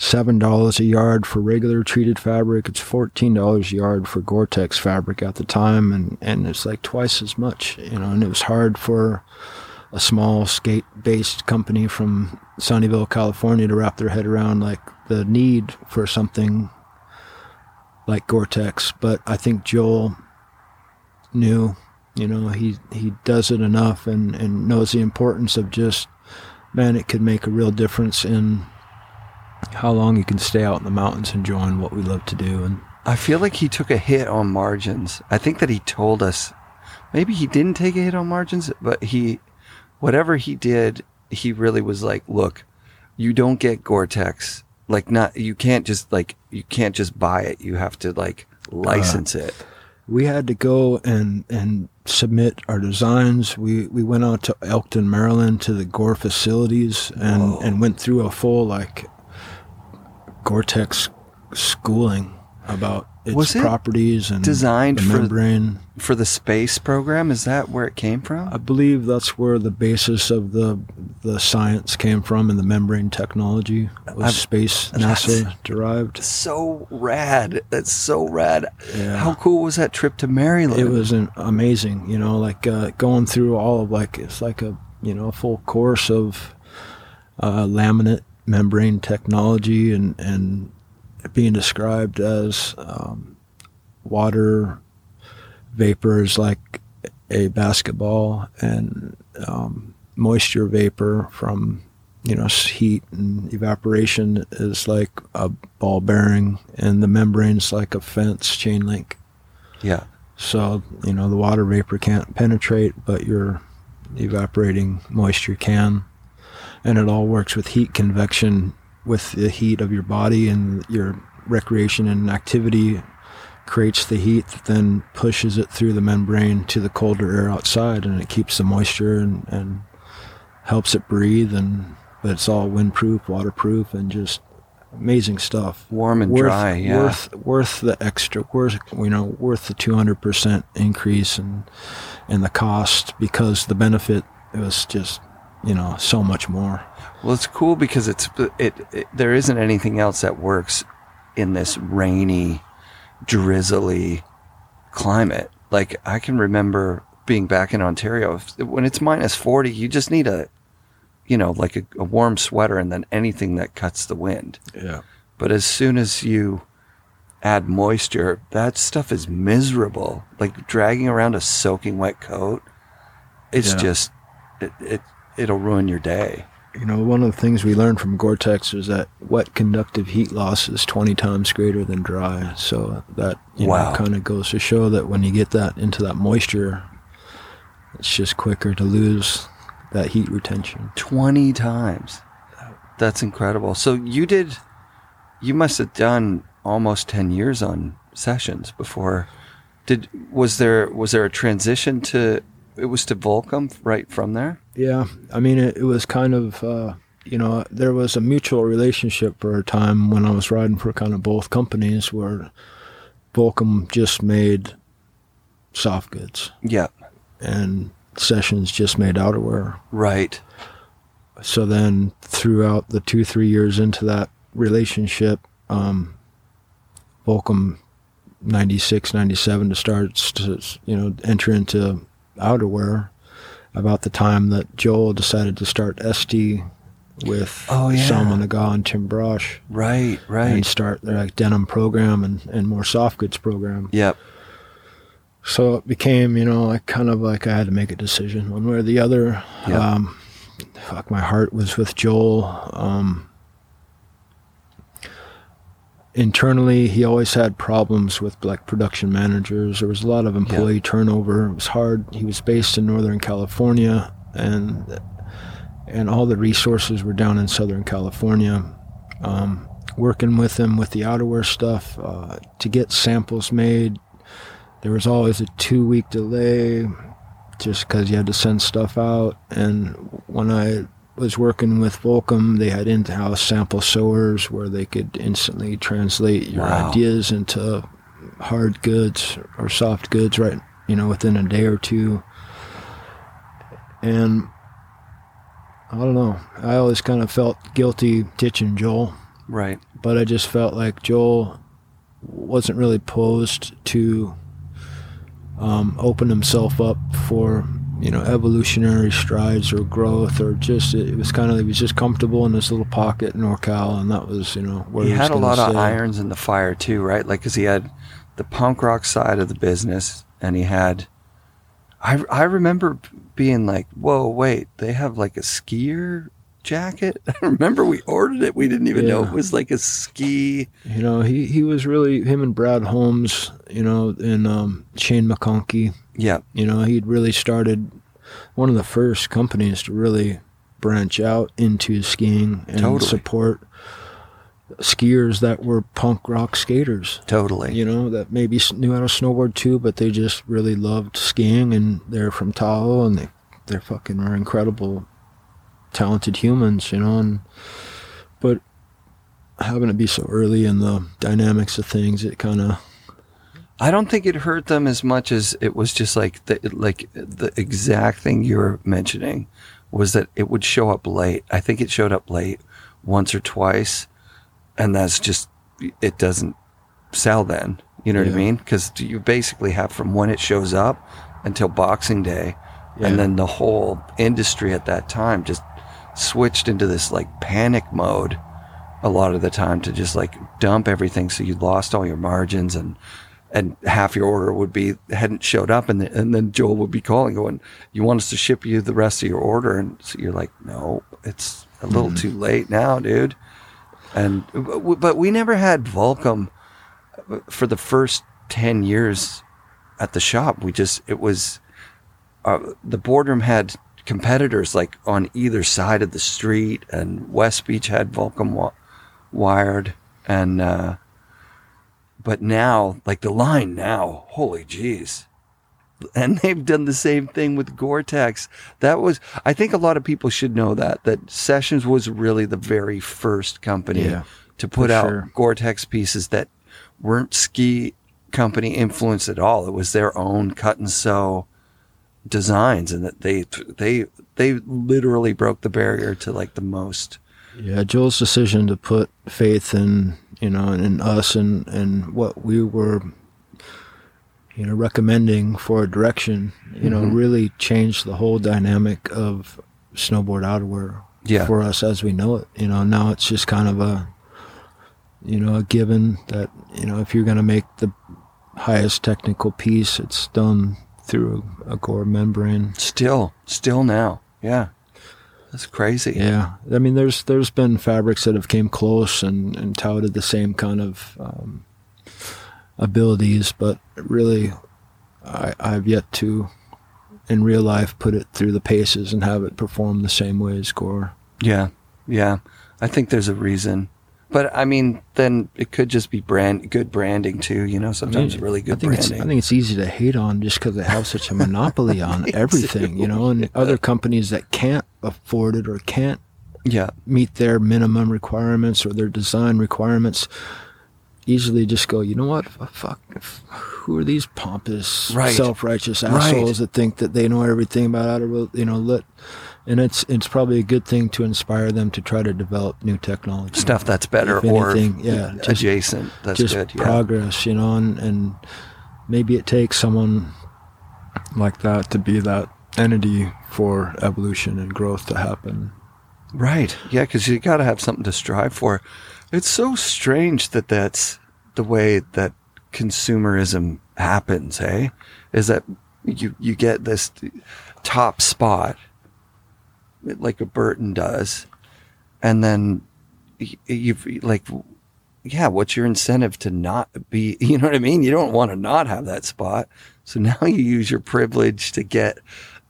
seven dollars a yard for regular treated fabric. It's fourteen dollars a yard for Gore-Tex fabric at the time, and and it's like twice as much. You know, and it was hard for a small skate-based company from Sunnyvale, California, to wrap their head around like the need for something like Gore-Tex. But I think Joel knew, you know, he he does it enough and and knows the importance of just man, it could make a real difference in how long you can stay out in the mountains enjoying what we love to do. And I feel like he took a hit on margins. I think that he told us maybe he didn't take a hit on margins, but he, whatever he did, he really was like, look, you don't get Gore-Tex. Like not, you can't just like, you can't just buy it. You have to like license uh, it. We had to go and, and submit our designs. We, we went out to Elkton, Maryland to the Gore facilities and, and went through a full like Gore-Tex schooling about its Was it properties and designed the for- membrane. For the space program, is that where it came from? I believe that's where the basis of the the science came from and the membrane technology was I've- space NASA derived. so rad. That's so rad. Yeah. How cool was that trip to Maryland? It was an amazing, you know, like uh, going through all of like it's like a you know a full course of uh, laminate membrane technology and and being described as um, water vapor is like a basketball and um, moisture vapor from you know heat and evaporation is like a ball bearing and the membrane's like a fence chain link yeah. so, you know, the water vapor can't penetrate, but your evaporating moisture can. And it all works with heat convection with the heat of your body and your recreation and activity creates the heat that then pushes it through the membrane to the colder air outside and it keeps the moisture and, and helps it breathe and but it's all windproof, waterproof and just amazing stuff Warm and worth, dry. Yeah. worth worth the extra worth you know worth the 200% increase in in the cost because the benefit was just you know so much more Well, it's cool because it's it, it. There isn't anything else that works in this rainy, drizzly climate. Like I can remember being back in Ontario if- when it's minus forty. You just need a, you know, like a, a warm sweater and then anything that cuts the wind. yeah But as soon as you add moisture, that stuff is miserable. Like dragging around a soaking wet coat, it's Yeah. just it, it it'll ruin your day. you know one of the things we learned from gore-tex is that wet conductive heat loss is 20 times greater than dry so that you Wow. know kind of goes to show that when you get that into that moisture it's just quicker to lose that heat retention 20 times. That's incredible. So you did, you must have done almost 10 years on sessions before. Did, was there, was there a transition to, it was to Volcom right from there? Yeah, I mean, it, it was kind of, uh, you know, there was a mutual relationship for a time when I was riding for kind of both companies where Volcom just made soft goods Yeah. and Sessions just made outerwear. Right. So then throughout the two, three years into that relationship, um, Volcom 96, 97 to start to, you know, enter into outerwear about the time that Joel decided to start SD with Oh, yeah. Salma Naga and Tim Brosh Right. Right. and start their like denim program and, and more soft goods program. Yep. So it became, you know, like kind of like I had to make a decision one way or the other. Yeah. Um, fuck, my heart was with Joel. Um, internally, he always had problems with like production managers. There was a lot of employee turnover. It was hard. He was based in Northern California, and and all the resources were down in Southern California. Um, working with him with the outerwear stuff uh, to get samples made there was always a two week delay just because you had to send stuff out. And when I was working with Volcom, they had in house sample sewers where they could instantly translate your Wow. ideas into hard goods or soft goods right you know within a day or two and i don't know i always kind of felt guilty ditching joel Right. but i just felt like joel wasn't really posed to um, open himself up for you know evolutionary strides or growth or just it was kind of he was just comfortable in this little pocket in NorCal and that was you know where he he, was had a lot of irons in the fire too, right? Like, cause he had the punk rock side of the business, and he had. I I remember being like, "Whoa, wait! They have like a skier jacket." I remember we ordered it. We didn't even know it was like a ski. You know, he, he was really him and Brad Holmes, you know, and um, Shane McConkey. Yeah, You know, he'd really started one of the first companies to really branch out into skiing and Totally. support skiers that were punk rock skaters. totally. You know, that maybe knew how to snowboard too, but they just really loved skiing and they're from Tahoe and they they're fucking are incredible talented humans, you know, and but having it be so early in the dynamics of things, it kind of I don't think it hurt them as much as it was just like the like the exact thing you were mentioning was that it would show up late. I think it showed up late once or twice, and that's just it doesn't sell then. You know what I mean? Because you basically have from when it shows up until Boxing Day, Yeah. and then the whole industry at that time just switched into this like panic mode a lot of the time to just like dump everything so you lost all your margins and and half your order would be hadn't showed up and, the, and then Joel would be calling going you want us to ship you the rest of your order? And so you're like no it's a little too late now dude. And but but we never had Volcom for the first 10 years at the shop. We just it was uh, the boardroom had competitors like on either side of the street and West Beach had Volcom wa- wired and uh but now like the line now holy jeez and they've done the same thing with Gore-Tex. That was, I think, a lot of people should know that that Sessions was really the very first company Yeah, to put out sure. Gore-Tex pieces that weren't ski company influenced at all. It was their own cut and sew designs, and that they they they literally broke the barrier to like the most. Yeah, Joel's decision to put faith in you know in us and and what we were you know recommending for a direction, you know, Mhm. really changed the whole dynamic of snowboard outerwear Yeah. for us as we know it. You know, now it's just kind of a you know a given that you know if you're going to make the highest technical piece, it's done through a, a Gore membrane. Still, still now, yeah, that's crazy. Yeah, I mean, there's there's been fabrics that have came close and, and touted the same kind of um, abilities, but really, I, I've yet to, in real life, put it through the paces and have it perform the same way as Gore. Yeah, yeah. I think there's a reason. But I mean, then it could just be brand good branding too. You know, sometimes really good I think branding. It's, I think it's easy to hate on just because they have such a monopoly on everything, you know, and other companies that can't afford it or can't yeah, meet their minimum requirements or their design requirements easily just go you know what fuck who are these pompous Right. self-righteous Right. assholes that think that they know everything about how to you know lit and it's it's probably a good thing to inspire them to try to develop new technology stuff that's better If or anything, yeah, just- adjacent. That's just good. Yeah. progress you know and, and maybe it takes someone like that to be that entity for evolution and growth to happen Right. Yeah, because you got to have something to strive for. It's so strange that that's the way that consumerism happens. Hey, is that you you get this top spot like a Burton does, and then you've like, yeah, what's your incentive to not be? You know what I mean? You don't want to not have that spot, so now you use your privilege to get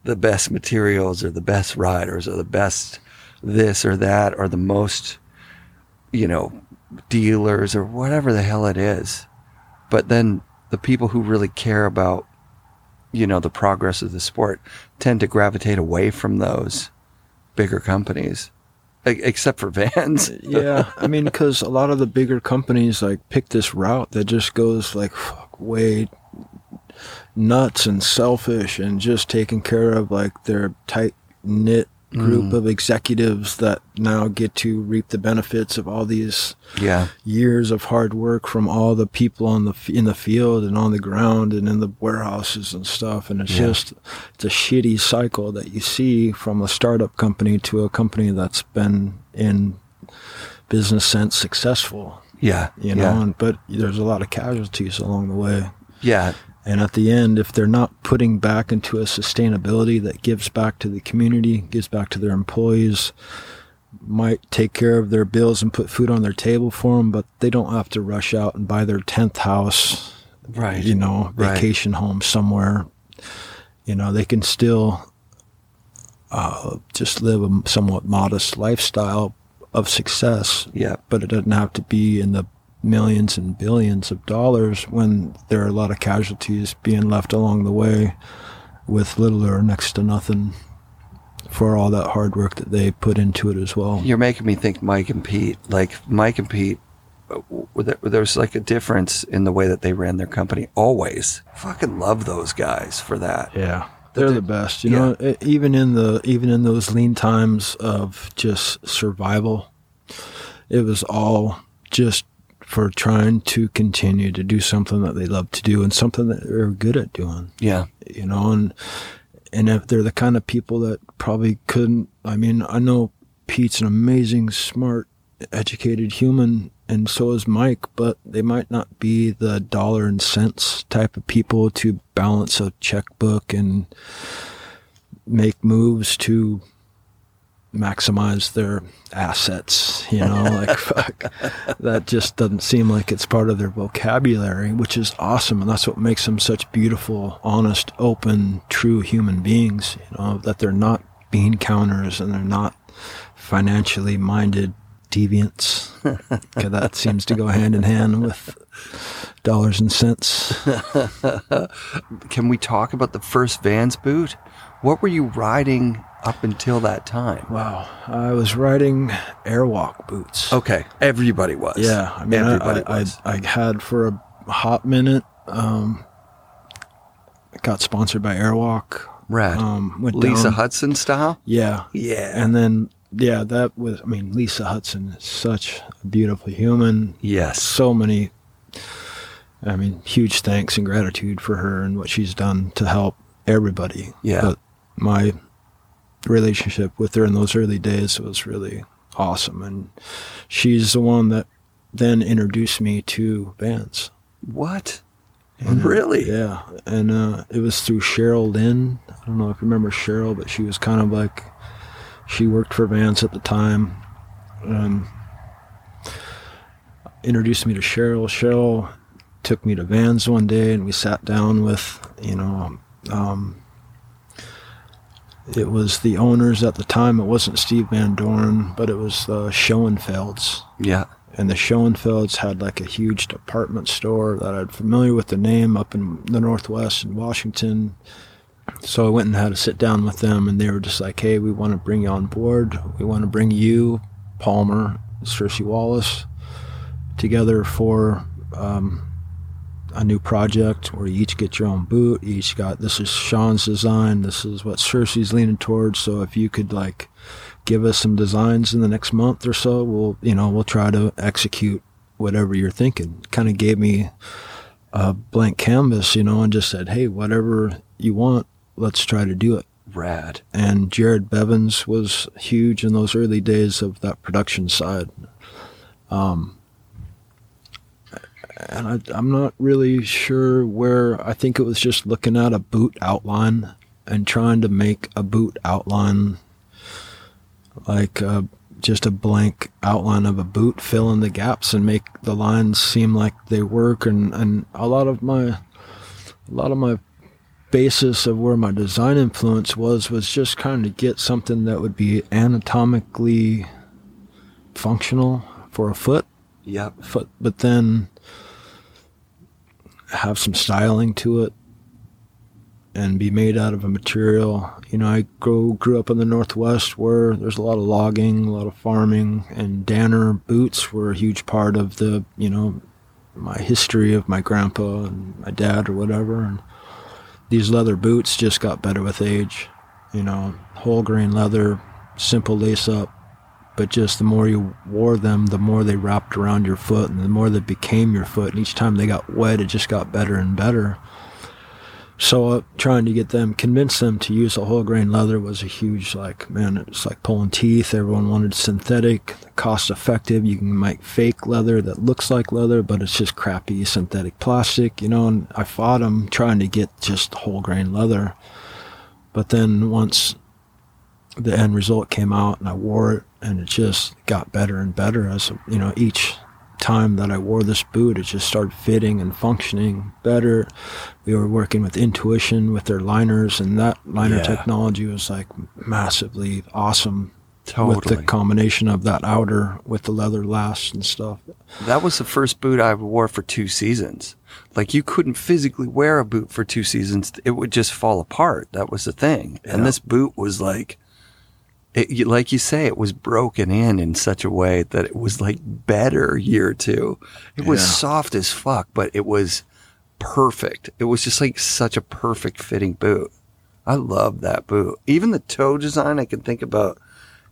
the best materials or the best riders or the best this or that or the most, you know, dealers or whatever the hell it is. But then the people who really care about, you know, the progress of the sport tend to gravitate away from those bigger companies. except for Vans. yeah, I mean, because a lot of the bigger companies like pick this route that just goes like fuck, way nuts and selfish and just taking care of like their tight knit group mm. of executives that now get to reap the benefits of all these yeah, years of hard work from all the people on the in the field and on the ground and in the warehouses and stuff. And it's Yeah. just it's a shitty cycle that you see from a startup company to a company that's been in business sense successful. Yeah, you know yeah, and, but there's a lot of casualties along the way. Yeah, and at the end if they're not putting back into a sustainability that gives back to the community gives back to their employees might take care of their bills and put food on their table for them but they don't have to rush out and buy their 10th house right. you know Right. vacation home somewhere you know they can still uh, just live a somewhat modest lifestyle of success yeah, but it doesn't have to be in the millions and billions of dollars when there are a lot of casualties being left along the way with little or next to nothing for all that hard work that they put into it as well. You're making me think Mike and Pete. Like Mike and Pete, there's like a difference in the way that they ran their company. Always, fucking love those guys for that. Yeah. They're the best, you Yeah. know. Even in the even in those lean times of just survival, it was all just for trying to continue to do something that they love to do and something that they're good at doing. Yeah, you know, and and if they're the kind of people that probably couldn't. I mean, I know Pete's an amazing, smart, educated human, and so is Mike, but they might not be the dollar and cents type of people to balance a checkbook and make moves to maximize their assets you know like fuck. That just doesn't seem like it's part of their vocabulary which is awesome and that's what makes them such beautiful honest open true human beings you know that they're not bean counters and they're not financially minded deviants. That seems to go hand in hand with dollars and cents. Can we talk about the first Vans boot? What were you riding up until that time? wow i was riding airwalk boots Okay, everybody was. Yeah, I mean, everybody I, I, was. I, I had for a hot minute. Um, got sponsored by Airwalk. Rad. Um, went Lisa down- Hudson style. Yeah, Yeah. and then yeah, that was. I mean, Lisa Hudson is such a beautiful human. yes. So many. I mean, huge thanks and gratitude for her and what she's done to help everybody. Yeah. But my relationship with her in those early days was really awesome, and she's the one that then introduced me to Vans. What? Really? Yeah, and uh, it was through Cheryl Lynn. I don't know if you remember Cheryl, but she was kind of like she worked for Vans at the time. Um, introduced me to Cheryl. Cheryl took me to Vans one day, and we sat down with you know. Um, it was the owners at the time. It wasn't Steve Van Doren, but it was the Schoenfelds Yeah. and the Schoenfelds had like a huge department store that I'm familiar with the name up in the Northwest in Washington. So I went and had a sit down with them, and they were just like, "Hey, we want to bring you on board. We want to bring you, Palmer, Circe Wallace, together for um, a new project where you each get your own boot. Each got this is Shaun's design. This is what Circe's leaning towards. So if you could like give us some designs in the next month or so, we'll you know we'll try to execute whatever you're thinking. Kind of gave me a blank canvas, you know, and just said, hey, whatever you want, let's try to do it. Rad. And Jared Bevins was huge in those early days of that production side. Um, and I, I'm not really sure where. I think it was just looking at a boot outline and trying to make a boot outline like uh, just a blank outline of a boot, fill in the gaps and make the lines seem like they work. And, and a lot of my, a lot of my basis of where my design influence was was just kind of get something that would be anatomically functional for a foot, Yep. foot, but then have some styling to it and be made out of a material. You know, I grew grew up in the Northwest where there's a lot of logging, a lot of farming, and Danner boots were a huge part of the you know my history of my grandpa and my dad or whatever. And these leather boots just got better with age. You know, whole grain leather, simple lace up, but just the more you wore them, the more they wrapped around your foot and the more they became your foot. And each time they got wet, it just got better and better. So uh, trying to get them, convince them to use a whole grain leather was a huge, like, man, it's like pulling teeth. Everyone wanted synthetic, cost effective. You can make fake leather that looks like leather, but it's just crappy synthetic plastic, you know. And I fought them trying to get just whole grain leather. But then once the end result came out and I wore it, and it just got better and better as, you know, each time that I wore this boot, it just started fitting and functioning better. We were working with Intuition with their liners, and that liner Yeah. technology was like massively awesome. totally. With the combination of that outer with the leather last and stuff. That was the first boot I wore for two seasons. Like you couldn't physically wear a boot for two seasons; it would just fall apart. That was the thing. And this boot was like, it, like you say, it was broken in in such a way that it was like better year two. It was Yeah. soft as fuck, but it was perfect. It was just like such a perfect fitting boot. I love that boot. Even the toe design, I can think about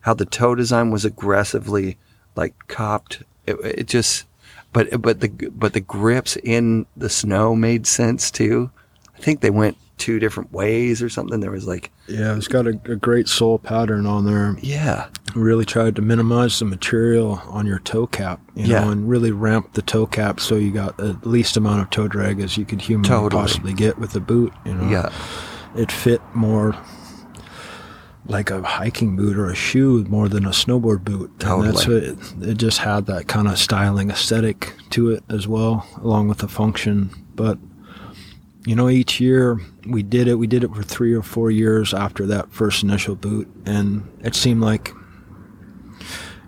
how the toe design was aggressively like copped. It, it just, but but the but the grips in the snow made sense too. I think they went two different ways or something. There was like, Yeah, it's got a, a great sole pattern on there. yeah, really tried to minimize the material on your toe cap, you Yeah. know, and really ramp the toe cap so you got the least amount of toe drag as you could humanly Totally. possibly get with the boot. You know, yeah, it fit more like a hiking boot or a shoe more than a snowboard boot. And that's what Totally. it, it just had that kind of styling aesthetic to it as well, along with the function. But you know, each year we did it. We did it for three or four years after that first initial boot, and it seemed like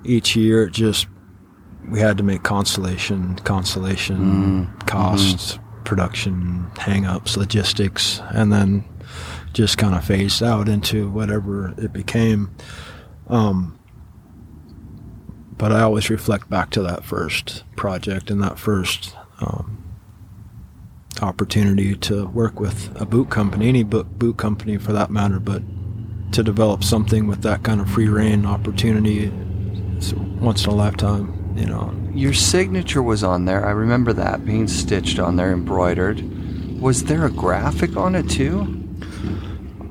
each year it just we had to make constellation, constellation, costs, production, hang-ups, logistics, and then just kind of phased out into whatever it became. Um, but I always reflect back to that first project and that first um, opportunity to work with a boot company, any boot, boot company for that matter, but to develop something with that kind of free reign opportunity is once in a lifetime, you know. your signature was on there. I remember that being stitched on there, embroidered. Was there a graphic on it too?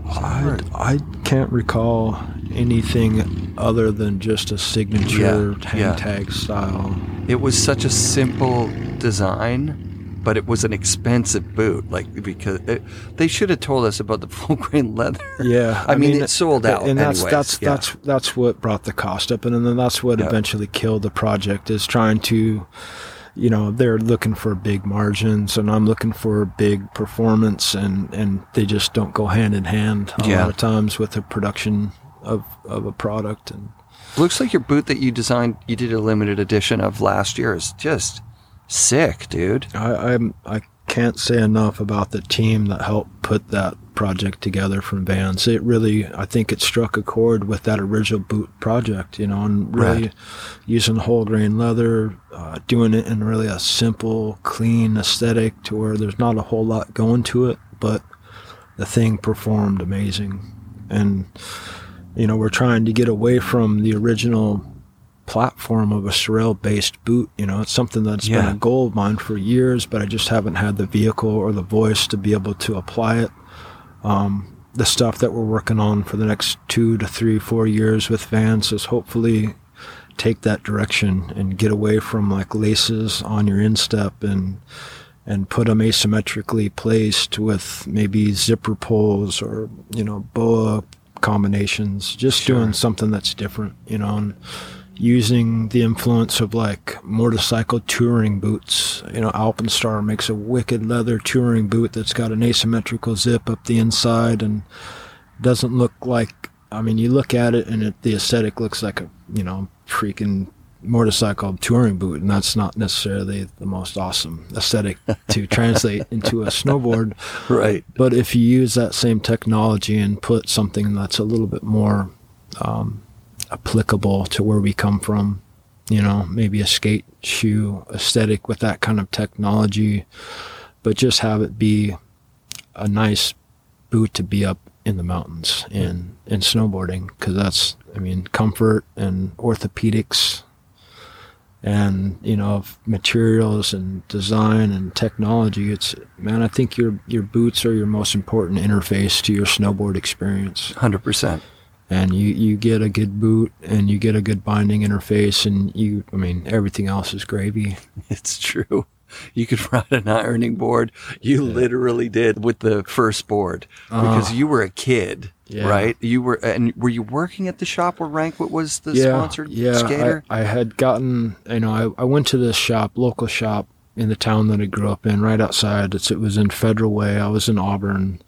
I, I can't recall anything other than just a signature Yeah, hang yeah. tag style. It was such a simple design, but it was an expensive boot. Like because it, they should have told us about the full grain leather. Yeah, I, mean, it sold out. and that's anyways. that's yeah. that's that's what brought the cost up, and then that's what Yeah. eventually killed the project. Is trying to, you know, they're looking for big margins, and I'm looking for big performance, and and they just don't go hand in hand a Yeah. lot of times with the production of of a product. And Looks like your boot that you designed, you did a limited edition of last year is just sick, dude. I I'm, I can't say enough about the team that helped put that project together from Vans. It really, I think it struck a chord with that original boot project, you know, and really Right. using whole grain leather, uh, doing it in really a simple, clean aesthetic to where there's not a whole lot going to it, but the thing performed amazing. And, you know, we're trying to get away from the original platform of a Sorel based boot. You know, it's something that's Yeah. been a goal of mine for years, but I just haven't had the vehicle or the voice to be able to apply it. Um, the stuff that we're working on for the next two to three, four years with Vans is hopefully take that direction and get away from like laces on your instep and and put them asymmetrically placed with maybe zipper pulls or you know boa combinations just Sure. doing something that's different you know and using the influence of like motorcycle touring boots you know Alpinestar makes a wicked leather touring boot that's got an asymmetrical zip up the inside and doesn't look like i mean you look at it and it, the aesthetic looks like a you know freaking motorcycle touring boot, and that's not necessarily the most awesome aesthetic to translate into a snowboard. Right. But if you use that same technology and put something that's a little bit more um, applicable to where we come from, you know, maybe a skate shoe aesthetic with that kind of technology, but just have it be a nice boot to be up in the mountains and in snowboarding because that's I mean comfort and orthopedics and you know materials and design and technology it's man I think your your boots are your most important interface to your snowboard experience 100%. And you you get a good boot and you get a good binding interface and you I mean everything else is gravy It's true. You could ride an ironing board. You literally did with the first board because uh-huh. you were a kid, Yeah. right? You were, and were you working at the shop where Ranquet was the sponsored yeah, skater? I, I had gotten, you know, I, I went to this shop, local shop in the town that I grew up in, right outside. It's, it was in Federal Way. I was in Auburn.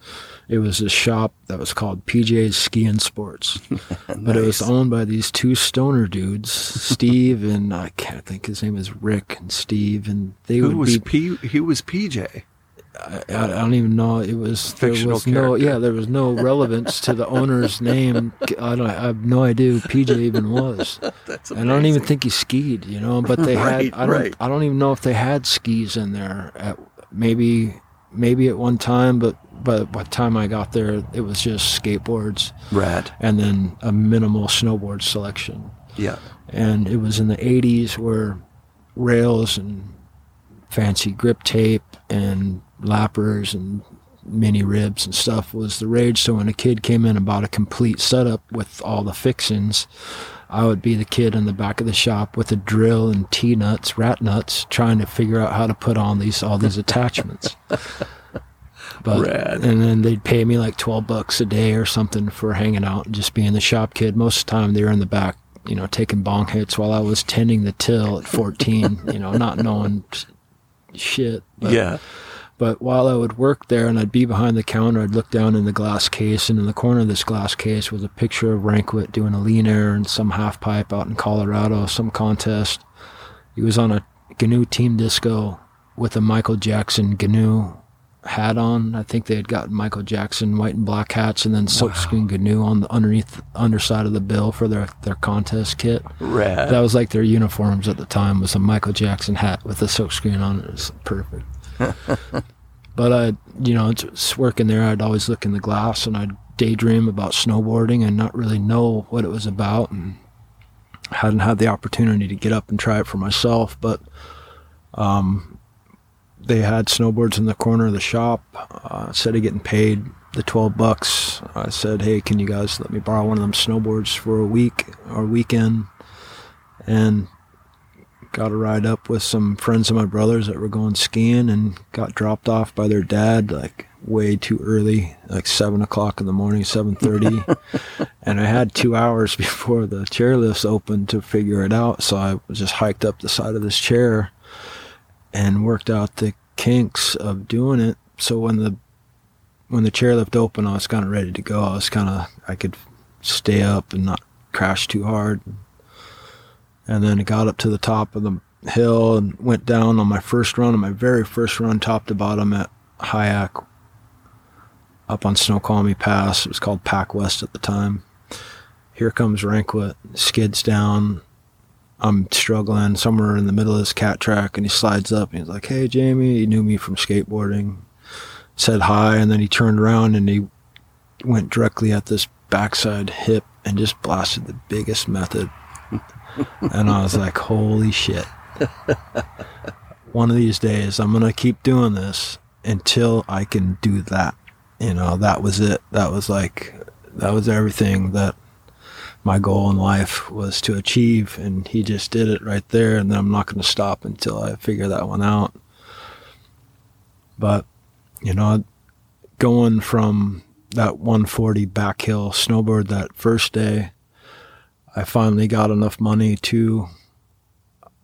It was a shop that was called PJ's Ski and Sports, but it was owned by these two stoner dudes, Steve and I can't think his name is Rick and Steve, and they Who would was be. P? Who was PJ? I, I don't even know. It was there Fictional was no character. yeah. There was no relevance to the owner's name. I don't. I have no idea who PJ even was. That's And I don't even think he skied, you know. But they Right, had. I don't. right. I don't even know if they had skis in there. At maybe, maybe at one time, but but by the time I got there, it was just skateboards Rad. and then a minimal snowboard selection. Yeah. And it was in the '80s where rails and fancy grip tape and lappers and mini ribs and stuff was the rage. So when a kid came in and bought a complete setup with all the fixings, I would be the kid in the back of the shop with a drill and T nuts, rat nuts, trying to figure out how to put on these all these attachments. But Rad. and then they'd pay me like twelve bucks a day or something for hanging out and just being the shop kid. Most of the time they were in the back, you know, taking bong hits while I was tending the till at fourteen, you know, not knowing shit. But, yeah. But while I would work there and I'd be behind the counter, I'd look down in the glass case, and in the corner of this glass case was a picture of Ranquet doing a lean air and some half pipe out in Colorado, some contest. He was on a GNU team disco with a Michael Jackson GNU hat on. I think they had gotten Michael Jackson white and black hats, and then silkscreen GNU on the underneath underside of the bill for their their contest kit. Rad. That was like their uniforms at the time was a Michael Jackson hat with a silkscreen on it. It was perfect. but I, you know, just working there, I'd always look in the glass and I'd daydream about snowboarding and not really know what it was about and hadn't had the opportunity to get up and try it for myself. But um, they had snowboards in the corner of the shop. Uh, instead of getting paid the 12 bucks, I said, hey, can you guys let me borrow one of them snowboards for a week or weekend? And got a ride up with some friends of my brothers that were going skiing and got dropped off by their dad like way too early like 7 o'clock in the morning 7.30 and i had two hours before the chairlifts opened to figure it out so i just hiked up the side of this chair and worked out the kinks of doing it. So when the when the chairlift opened i was kind of ready to go. I was kind of i could stay up and not crash too hard and then got up to the top of the hill and went down on my first run, on my very first run, top to bottom at Hyak up on Snoqualmie Pass. It was called Pac West at the time. Here comes Ranquet, skids down. I'm struggling somewhere in the middle of this cat track, and he slides up and he's like, "Hey, Jamie." He knew me from skateboarding. Said hi, and then he turned around and he went directly at this backside hip and just blasted the biggest method and I was like, holy shit. One of these days, I'm going to keep doing this until I can do that. You know, that was it. That was like, that was everything that my goal in life was to achieve. And he just did it right there. And then I'm not going to stop until I figure that one out. But, you know, going from that 140 back hill snowboard that first day, I finally got enough money to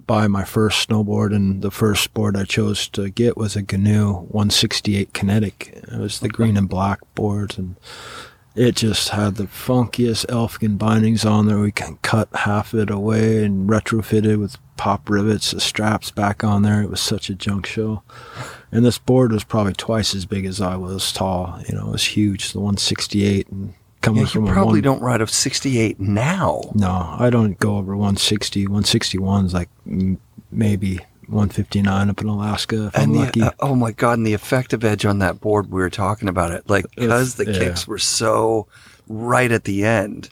buy my first snowboard, and the first board I chose to get was a GNU 168 Kinetic. It was the green and black board, and it just had the funkiest Elfgen bindings on there. We can cut half of it away and retrofitted with pop rivets, the straps back on there. It was such a junk show. And this board was probably twice as big as I was tall. You know, it was huge, the 168 and coming Yeah, from you probably one, don't ride a 68 now. No, I don't go over 160. 161 is like mm, maybe 159 up in Alaska if I'm And the, uh, oh my god, and the effective edge on that board, we were talking about it, like because the yeah. kicks were so right at the end.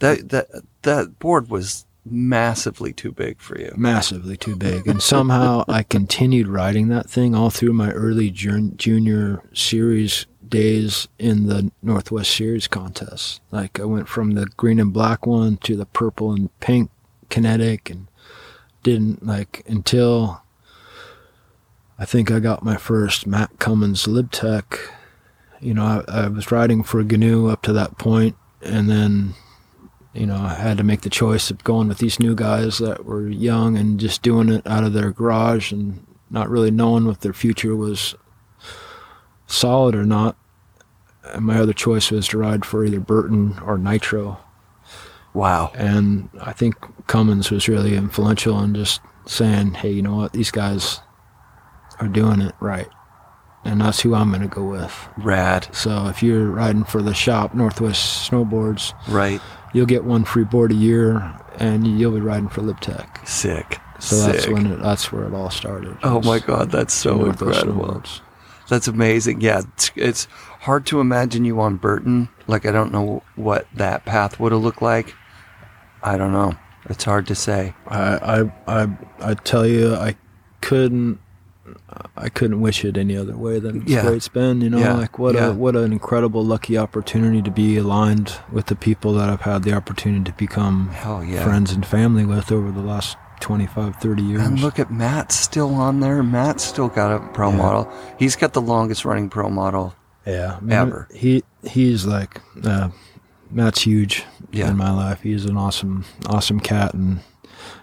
That that that board was massively too big for you. massively too big. And somehow I continued riding that thing all through my early jun- junior series days in the Northwest Series contest. Like I went from the green and black one to the purple and pink kinetic and didn't like until I think I got my first Matt Cummins Lib Tech. You know, I, I was riding for GNU up to that point and then you know, I had to make the choice of going with these new guys that were young and just doing it out of their garage and not really knowing what their future was solid or not. And my other choice was to ride for either Burton or Nitro. Wow. And I think Cummins was really influential in just saying, hey, you know what, these guys are doing it right. And that's who I'm going to go with. Rad. So if you're riding for the shop, Northwest Snowboards, Right. you'll get one free board a year, and you'll be riding for Lib Tech. Sick. So that's when it, that's where it all started. Oh my god, that's so incredible. Snowboards. That's amazing. Yeah, it's, it's hard to imagine you on Burton. Like I don't know what that path would have looked like. I don't know. It's hard to say. I, I I I tell you, I couldn't. I couldn't wish it any other way than Yeah. the way it's been. You know, Yeah. like what Yeah. a what an incredible lucky opportunity to be aligned with the people that I've had the opportunity to become yeah. friends and family with over the last 25, 30 years. And look at Matt still on there. Matt's still got a pro Yeah. model. He's got the longest running pro model. Yeah, Ever. He he's like uh, Matt's huge Yeah. in my life. He's an awesome awesome cat, and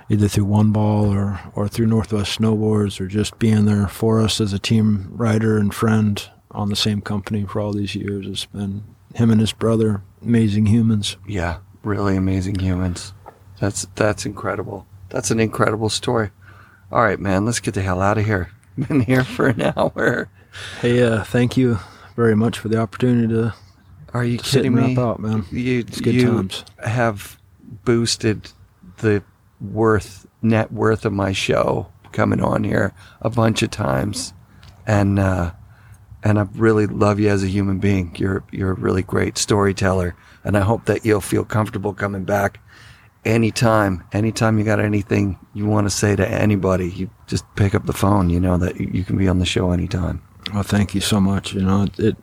either through one ball or or through Northwest Snowboards or just being there for us as a team rider and friend on the same company for all these years. It's been him and his brother, amazing humans. Yeah, really amazing humans. That's that's incredible. That's an incredible story. All right, man, let's get the hell out of here. Been here for an hour. Hey, uh, thank you very much for the opportunity to Are you sit kidding me? man. You It's good you times. have boosted the worth net worth of my show coming on here a bunch of times, and uh, and I really love you as a human being. You're you're a really great storyteller, and I hope that you'll feel comfortable coming back anytime. Anytime you got anything you want to say to anybody, you just pick up the phone. You know that you can be on the show anytime. Well, thank you so much. You know, it, it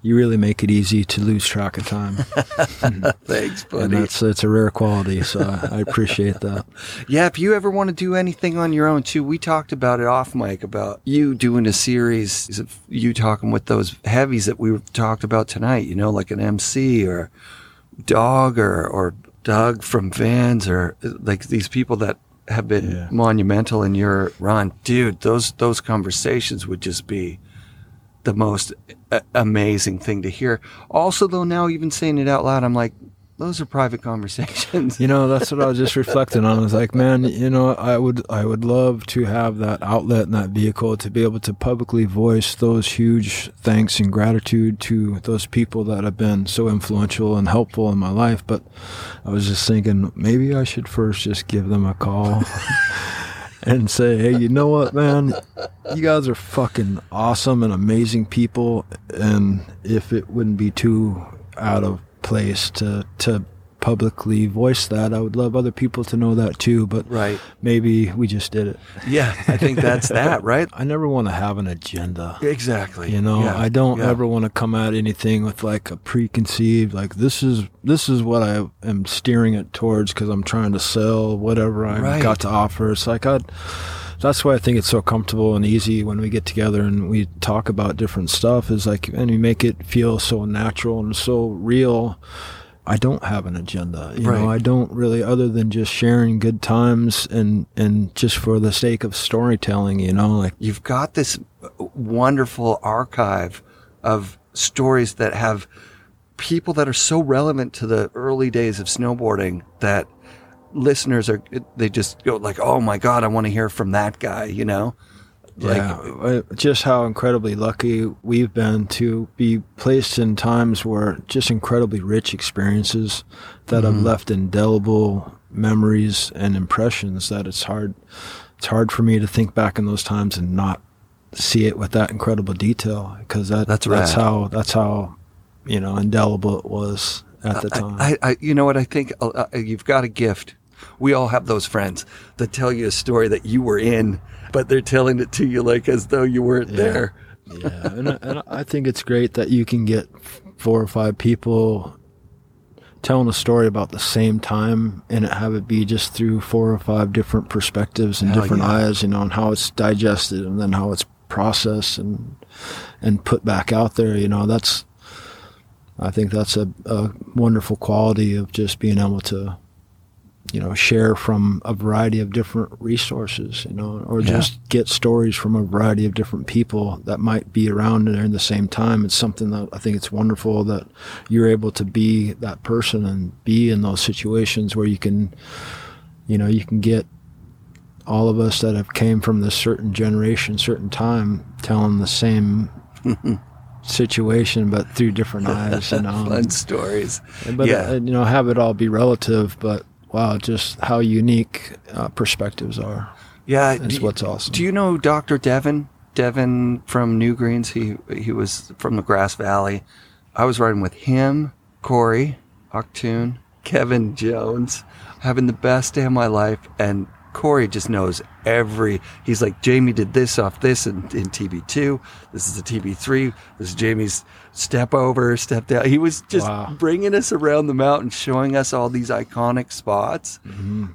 you really make it easy to lose track of time. Thanks, buddy. and that's it's a rare quality, so I appreciate that. Yeah, if you ever want to do anything on your own too, we talked about it off mic about you doing a series of you talking with those heavies that we talked about tonight. You know, like an MC or Dog or or Doug from Vans or like these people that have been Yeah. monumental in your run, dude. Those those conversations would just be the most a- amazing thing to hear. Also, though, now even saying it out loud, I'm like, those are private conversations. You know, that's what I was just reflecting on. I was like, man, you know, I would I would love to have that outlet and that vehicle to be able to publicly voice those huge thanks and gratitude to those people that have been so influential and helpful in my life. But I was just thinking maybe I should first just give them a call. And say, hey, you know what, man? You guys are fucking awesome and amazing people. And if it wouldn't be too out of place to to publicly voice that. I would love other people to know that too, but Right. maybe we just did it. Yeah, I think that's that, right? I never want to have an agenda. Exactly. You know, Yeah, I don't yeah. ever want to come at anything with like a preconceived like this is this is what I am steering it towards because I'm trying to sell whatever I've Right. got to offer. It's like I that's why I think it's so comfortable and easy when we get together and we talk about different stuff is like and we make it feel so natural and so real. I don't have an agenda. You know, I don't really other than just sharing good times and and just for the sake of storytelling, you know, like You've got this wonderful archive of stories that have people that are so relevant to the early days of snowboarding that listeners are they just go like, "Oh my god, I want to hear from that guy," you know? Like yeah, just how incredibly lucky we've been to be placed in times where just incredibly rich experiences that have left indelible memories and impressions that it's hard it's hard for me to think back in those times and not see it with that incredible detail because that That's that's rad. how that's how you know indelible it was at the time. I, I, you know what? I think uh, uh, you've got a gift. We all have those friends that tell you a story that you were in, but they're telling it to you like as though you weren't there. yeah, and I, and I think it's great that you can get four or five people telling a story about the same time and have it be just through four or five different perspectives and Hell different yeah. eyes, you know, and how it's digested and then how it's processed and and put back out there. You know, that's I think that's a, a wonderful quality of just being able to you know share from a variety of different resources you know or Yeah. just get stories from a variety of different people that might be around there during the same time it's something that i think it's wonderful that you're able to be that person and be in those situations where you can you know you can get all of us that have came from this certain generation certain time telling the same situation but through different eyes you know Fun stories. but yeah. uh, you know, have it all be relative. But wow, just how unique uh, perspectives are. Yeah, That's what's awesome. Do you know Dr. Devon? Devon from New Greens. He he was from the Grass Valley. I was riding with him, Corey, Octoon, Kevin Jones, having the best day of my life, and Corey just knows every. He's like Jamie did this off this in, in TB two. This is a TB three. This is Jamie's step over, step down. He was just Wow. bringing us around the mountain, showing us all these iconic spots,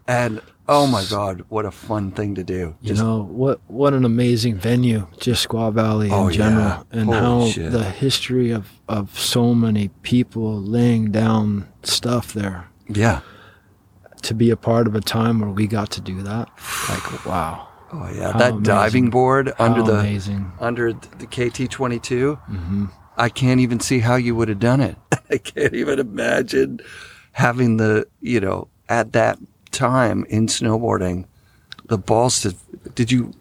and oh my god, what a fun thing to do! You know what? What an amazing venue, just Squaw Valley in Oh, general, yeah. and Holy how shit. the history of of so many people laying down stuff there yeah. to be a part of a time where we got to do that. Like wow, Oh yeah, How that amazing. diving board under How the amazing. under the KT twenty Mm-hmm. I can't even see how you would have done it. I can't even imagine having the you know at that time in snowboarding the balls to. Did you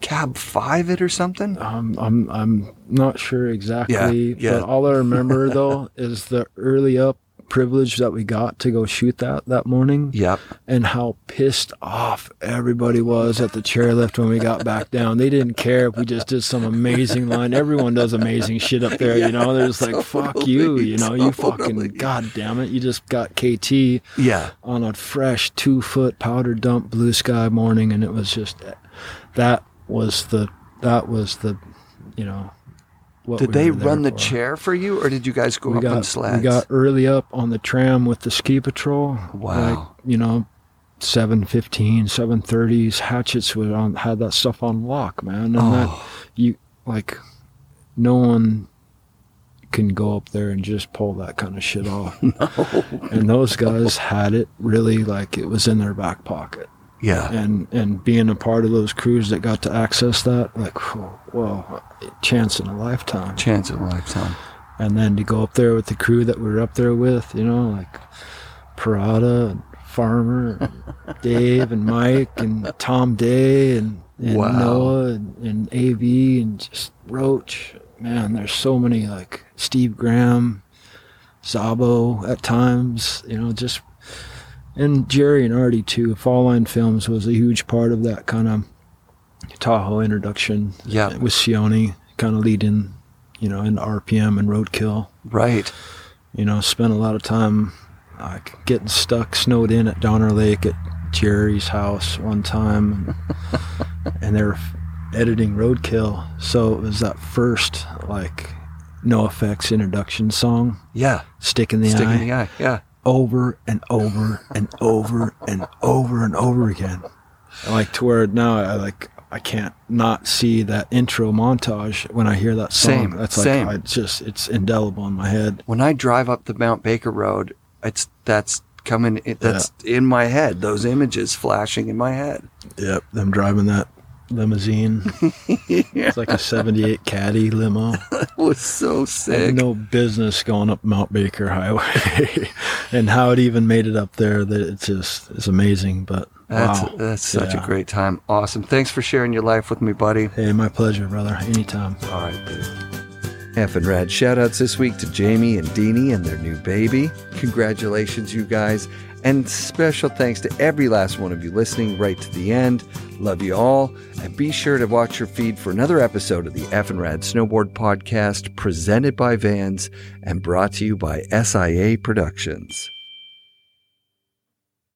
cab five it or something? Um, I'm I'm not sure exactly, yeah. but all I remember though is the early up privilege that we got to go shoot that that morning. Yep. and how pissed off everybody was at the chairlift when we got back down. They didn't care if we just did some amazing line. Everyone does amazing shit up there, you know. They're just like, "Fuck you," you know. You fucking god damn it! You just got KT Yeah. on a fresh two foot powder dump blue sky morning, and it was just that was the that was the you know. Did they run the for. chair for you, or did you guys go We up on got sleds? we got early up on the tram with the ski patrol. Wow. Like, you know, 715, 730s, Hatchetts were on had that stuff on lock, man. And that Oh. you like no one can go up there and just pull that kind of shit off. No. And those guys had it really like it was in their back pocket. Yeah. And and being a part of those crews that got to access that, like, well, chance in a lifetime Chance in a lifetime. and then to go up there with the crew that we were up there with, you know, like Parada and Farmer, and Dave and Mike and Tom Day and, and Wow. Noah and, and AV and just Roach. Man, there's so many like Steve Graham, Zabo at times, you know, just and Jerry and Artie too. Fall Line Films was a huge part of that kind of Tahoe introduction Yeah. with Sione kind of leading, you know, in RPM and Roadkill. Right. You know, spent a lot of time like getting stuck, snowed in at Donner Lake at Jerry's house one time, and they were editing Roadkill. So it was that first like no effects introduction song, Yeah. "Stick in the Stick Eye," in the eye. Yeah. Over and over and over and over and over again. Like to where now I like I can't not see that intro montage when I hear that song. Same, That's like same. I just it's indelible in my head. when I drive up the Mount Baker Road, it's that's coming. It, that's in my head. Those images flashing in my head. Yep, them driving that limousine. It's like a 78 Caddy limo. That was so sick. no business going up Mount Baker Highway. and how it even made it up there, that it's just, it's amazing. But That's wow. that's such a great time. Awesome. Thanks for sharing your life with me, buddy. Hey, my pleasure, brother. Anytime. All right, dude. F and Rad shoutouts this week to Jamie and Deanie and their new baby. Congratulations, you guys. And special thanks to every last one of you listening right to the end. Love you all. And be sure to watch your feed for another episode of the F and Rad Snowboard Podcast presented by Vans and brought to you by SIA Productions.